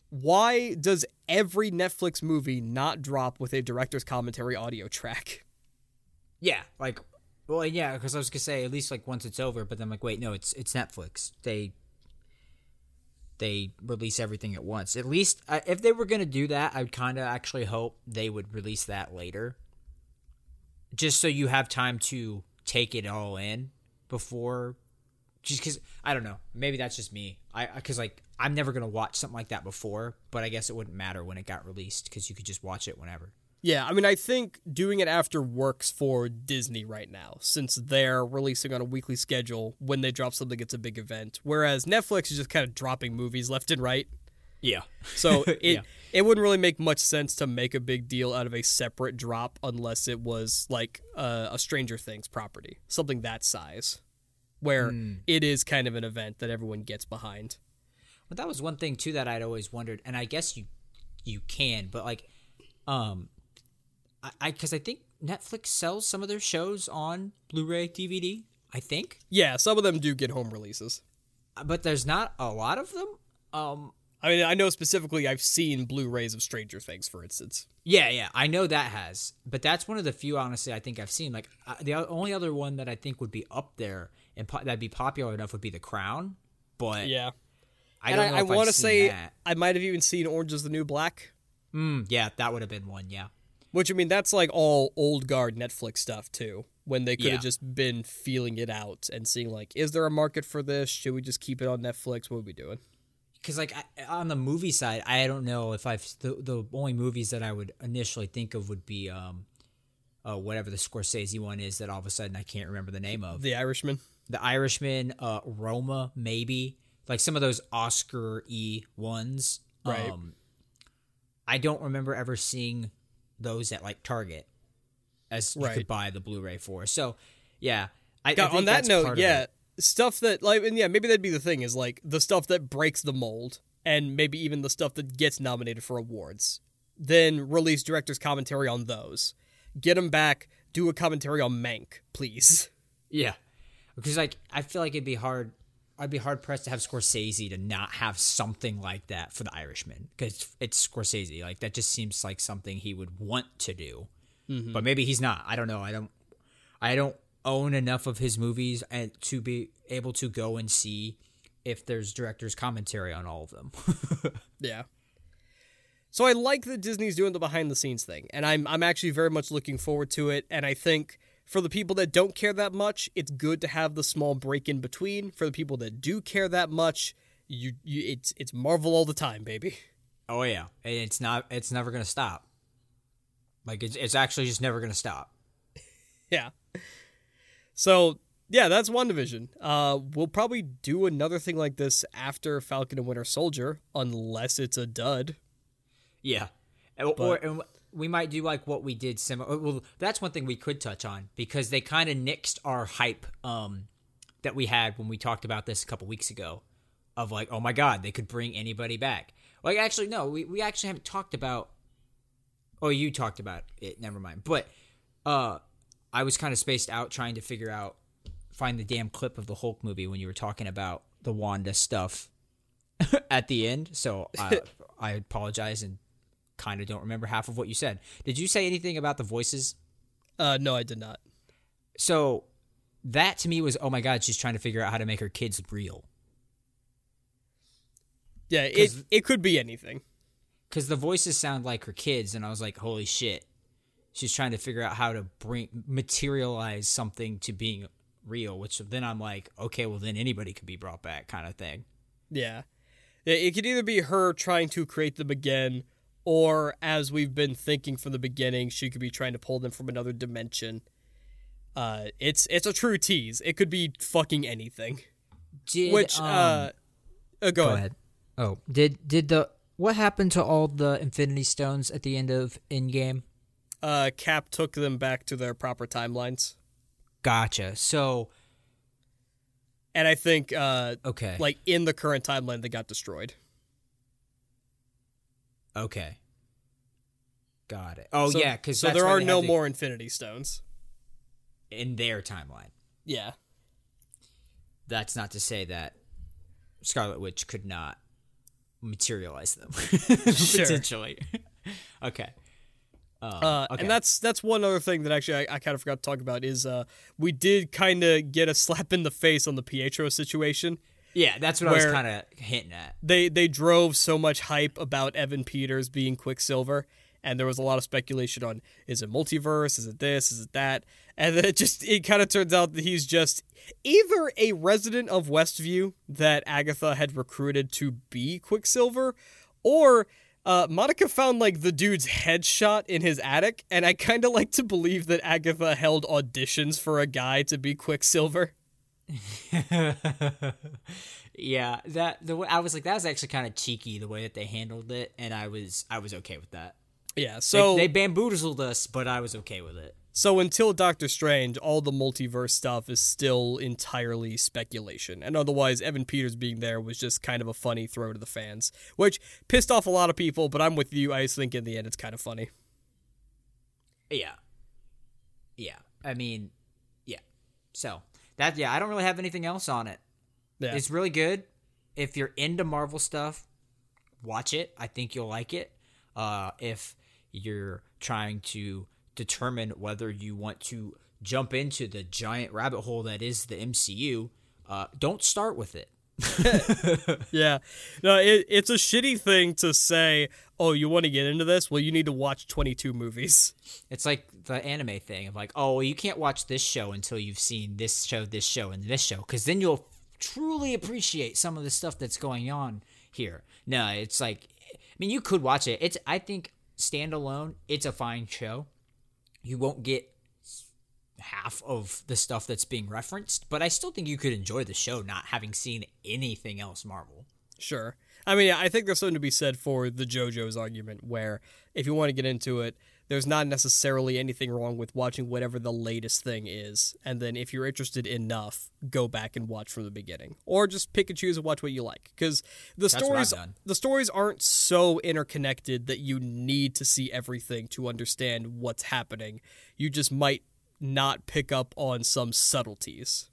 Why does every Netflix movie not drop with a director's commentary audio track? Yeah, like well, yeah, because I was gonna say at least like once it's over, but then I'm like, wait, no, it's it's Netflix. They they release everything at once. At least uh, if they were gonna do that, I would kind of actually hope they would release that later, just so you have time to take it all in before. Just because I don't know, maybe that's just me. I because like I'm never gonna watch something like that before, but I guess it wouldn't matter when it got released because you could just watch it whenever. Yeah, I mean, I think doing it after works for Disney right now, since they're releasing on a weekly schedule when they drop something, it's a big event. Whereas Netflix is just kind of dropping movies left and right. Yeah. So it Yeah. it wouldn't really make much sense to make a big deal out of a separate drop unless it was like a, a Stranger Things property, something that size, where Hmm. it is kind of an event that everyone gets behind. But that was one thing too that I'd always wondered, and I guess you you can, but like, um, I because I, think Netflix sells some of their shows on Blu-ray DVD. I think, Yeah, some of them do get home releases. but there's not a lot of them. Um, I mean, I know specifically I've seen Blu-rays of Stranger Things, for instance. yeah, yeah, I know that has, but that's one of the few honestly I think I've seen. Like uh, the only other one that I think would be up there and po- that'd be popular enough would be The Crown. But Yeah, I and don't I, know I want to say that. I might have even seen Orange Is the New Black. Mm, yeah, that would have been one. Yeah. Which I mean, that's like all old guard Netflix stuff too. When they could have Yeah. just been feeling it out and seeing like, is there a market for this? Should we just keep it on Netflix? What are we doing? because like I, on the movie side, I don't know if I've the, the only movies that I would initially think of would be um, uh, whatever the Scorsese one is that all of a sudden I can't remember the name of. The Irishman. The Irishman, uh, Roma, maybe like some of those Oscar e ones. Right. Um, I don't remember ever seeing those at like Target as you Right. could buy the Blu-ray for. So yeah, I, I God, think on that note, yeah, stuff that like, and yeah, maybe that'd be the thing is like the stuff that breaks the mold, and maybe even the stuff that gets nominated for awards. Then release director's commentary on those. Get them back. Do a commentary on Mank, please. Yeah, because like I feel like it'd be hard. I'd be hard pressed to have Scorsese to not have something like that for The Irishman because it's Scorsese. Like that just seems like something he would want to do, mm-hmm. but maybe he's not. I don't know. I don't. I don't own enough of his movies and to be able to go and see if there's director's commentary on all of them. Yeah. So I like that Disney's doing the behind the scenes thing, and I'm I'm actually very much looking forward to it. And I think for the people that don't care that much, it's good to have the small break in between. For the people that do care that much, you, you it's it's Marvel all the time, baby. oh yeah, it's not. It's never gonna stop. Like it's it's actually just never gonna stop. Yeah. So yeah, that's WandaVision. Uh, we'll probably do another thing like this after Falcon and Winter Soldier, unless it's a dud. Yeah, or, or and we might do like what we did similar. Well, that's one thing we could touch on because they kind of nixed our hype um, that we had when we talked about this a couple weeks ago. Of like, oh my god, they could bring anybody back. Like, actually, no, we we actually haven't talked about. Oh, you talked about it. Never mind. But uh, I was kind of spaced out trying to figure out find the damn clip of the Hulk movie when you were talking about the Wanda stuff at the end. So I, I apologize and kind of don't remember half of what you said. Did you say anything about the voices? Uh, no, I did not. So that to me was, oh my god, she's trying to figure out how to make her kids real. Yeah, it it could be anything. Because the voices sound like her kids, and I was like, holy shit. She's trying to figure out how to bring materialize something to being real, which then I'm like, okay, well then anybody could be brought back, kind of thing. Yeah. It it could either be her trying to create them again or as we've been thinking from the beginning, she could be trying to pull them from another dimension. Uh, it's it's a true tease. It could be fucking anything. Did, Which um, uh, uh go, go ahead. ahead. Oh, did did the what happened to all the Infinity Stones at the end of Endgame? Uh, Cap took them back to their proper timelines, Gotcha. So and I think uh, okay, like in the current timeline, they got destroyed. Okay, got it. Oh So- yeah, because so there are no more Infinity Stones. in their timeline. Yeah, That's not to say that Scarlet Witch could not materialize them potentially. okay. Uh, okay. And that's that's one other thing that actually I, I kind of forgot to talk about is uh, we did kind of get a slap in the face on the Pietro situation. Yeah, that's what I was kind of hinting at. They they drove so much hype about Evan Peters being Quicksilver, and there was a lot of speculation on is it multiverse, is it this, is it that, and then it just it kind of turns out that he's just either a resident of Westview that Agatha had recruited to be Quicksilver, or uh, Monica found like the dude's headshot in his attic, and I kind of like to believe that Agatha held auditions for a guy to be Quicksilver. yeah, that the way I was like that was actually kind of cheeky the way that they handled it, and I was I was okay with that. Yeah, They- so they, bamboozled us, but I was okay with it. So until Doctor Strange, all the multiverse stuff is still entirely speculation. And otherwise, Evan Peters being there was just kind of a funny throw to the fans, which pissed off a lot of people, but I'm with you. I just think in the end it's kind of funny. Yeah, yeah. I mean, yeah. So that yeah, I don't really have anything else on it. Yeah. It's really good. If you're into Marvel stuff, watch it. I think you'll like it. Uh, if you're trying to determine whether you want to jump into the giant rabbit hole that is the MCU, uh, don't start with it. yeah. No, it, it's a shitty thing to say, oh, you want to get into this? Well, you need to watch 22 movies. It's like the anime thing of like, oh, you can't watch this show until you've seen this show, this show, and this show, because then you'll truly appreciate some of the stuff that's going on here. No, it's like, I mean, you could watch it. It's, I think, standalone, it's a fine show. You won't get half of the stuff that's being referenced, but I still think you could enjoy the show not having seen anything else Marvel. Sure. I mean, I think there's something to be said for the JoJo's argument, where if you want to get into it, there's not necessarily anything wrong with watching whatever the latest thing is, and then if you're interested enough, go back and watch from the beginning, or just pick and choose and watch what you like, because the I've stories the stories aren't so interconnected that you need to see everything to understand what's happening. You just might not pick up on some subtleties.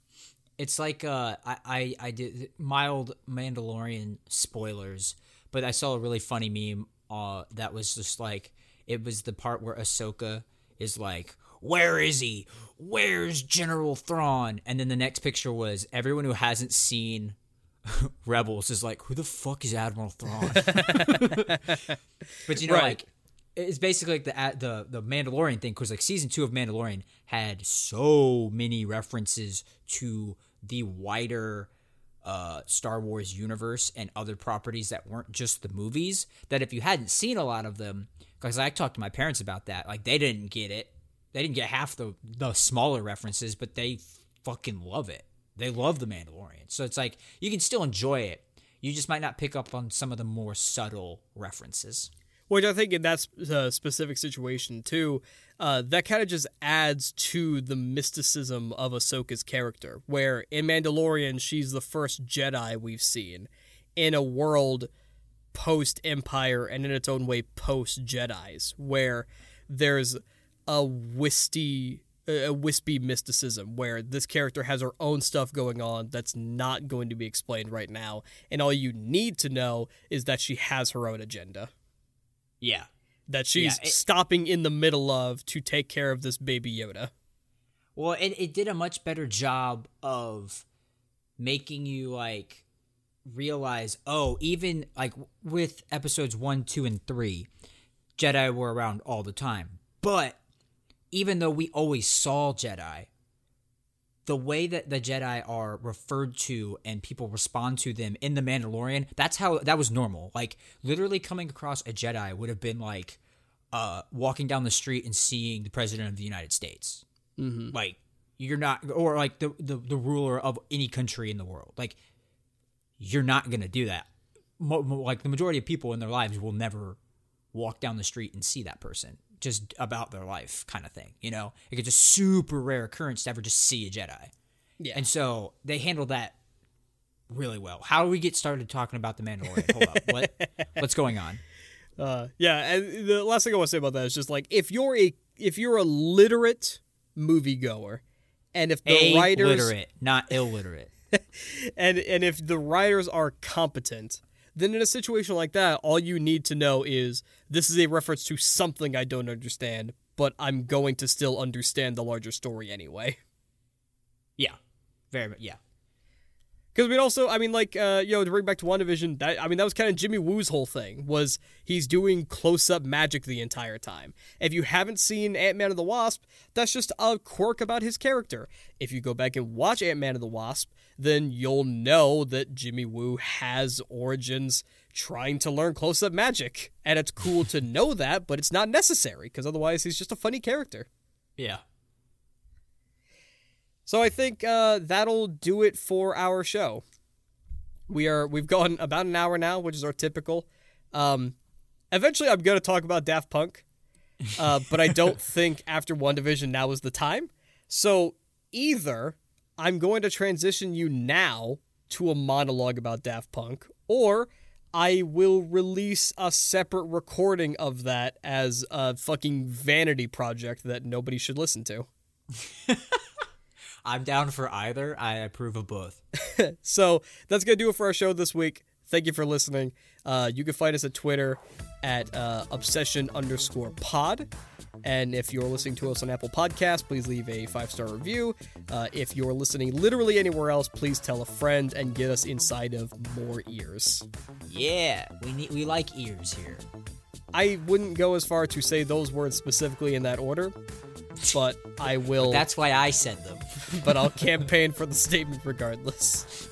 It's like uh, I, I I did mild Mandalorian spoilers, but I saw a really funny meme uh, that was just like it was the part where Ahsoka is like, "Where is he? Where's General Thrawn?" And then the next picture was everyone who hasn't seen Rebels is like, "Who the fuck is Admiral Thrawn?" but you know, Right. like it's basically like the the the Mandalorian thing because like season two of Mandalorian had so many references to the wider uh, Star Wars universe and other properties that weren't just the movies. That if you hadn't seen a lot of them, because I talked to my parents about that, like they didn't get it. They didn't get half the the smaller references, but they fucking love it. They love the Mandalorian, so it's like you can still enjoy it. You just might not pick up on some of the more subtle references. Which I think in that uh, specific situation too, uh, that kind of just adds to the mysticism of Ahsoka's character. Where in Mandalorian, she's the first Jedi we've seen in a world post Empire and in its own way post Jedi's, where there's a wisty a wispy mysticism where this character has her own stuff going on that's not going to be explained right now and all you need to know is that she has her own agenda Yeah, that she's Yeah, it- stopping in the middle of to take care of this baby Yoda. Well, it, it did a much better job of making you like realize, oh, even like with episodes one, two, and three, Jedi were around all the time. But even though we always saw Jedi, the way that the Jedi are referred to and people respond to them in the Mandalorian, that's how that was normal. Like literally coming across a Jedi would have been like uh, walking down the street and seeing the president of the United States. Mm-hmm. Like you're not, or like the, the the ruler of any country in the world. Like you're not gonna do that. Mo- mo- like the majority of people in their lives will never walk down the street and see that person just about their life kind of thing you know? It's a super rare occurrence to ever just see a jedi. Yeah. and so they handled that really well. How do we get started talking about the mandalorian? Hold up. What what's going on? Uh, yeah, and the last thing I want to say about that is just like if you're a if you're a literate moviegoer, and if the a writers literate not illiterate. And and if the writers are competent, then in a situation like that, all you need to know is this is a reference to something I don't understand, but I'm going to still understand the larger story anyway. yeah very mu- yeah Because mean, also, I mean, like, uh, you know, to bring back to WandaVision, that I mean, that was kind of Jimmy Woo's whole thing was he's doing close-up magic the entire time. If you haven't seen Ant Man and the Wasp, that's just a quirk about his character. If you go back and watch Ant Man and the Wasp, then you'll know that Jimmy Woo has origins trying to learn close-up magic, and it's cool to know that, but it's not necessary because otherwise he's just a funny character. yeah So I think uh, that'll do it for our show. We are we've gone about an hour now, which is our typical. Um, eventually, I'm going to talk about Daft Punk, uh, but I don't think after WandaVision now is the time. So either I'm going to transition you now to a monologue about Daft Punk, or I will release a separate recording of that as a fucking vanity project that nobody should listen to. i'm down for either i approve of both So that's gonna do it for our show this week. Thank you for listening. Uh, you can find us at Twitter at uh, obsession underscore pod. And if you're listening to us on Apple Podcasts, please leave a five star review. Uh, if you're listening literally anywhere else, please tell a friend and get us inside of more ears. yeah we need we like ears here I wouldn't go as far to say those words specifically in that order, but I will. that's why i said them but I'll campaign for the statement regardless.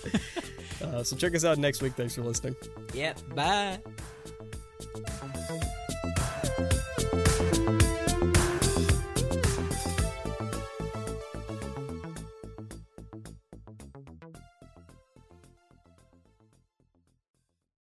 Uh, so check us out next week. Thanks for listening. yep bye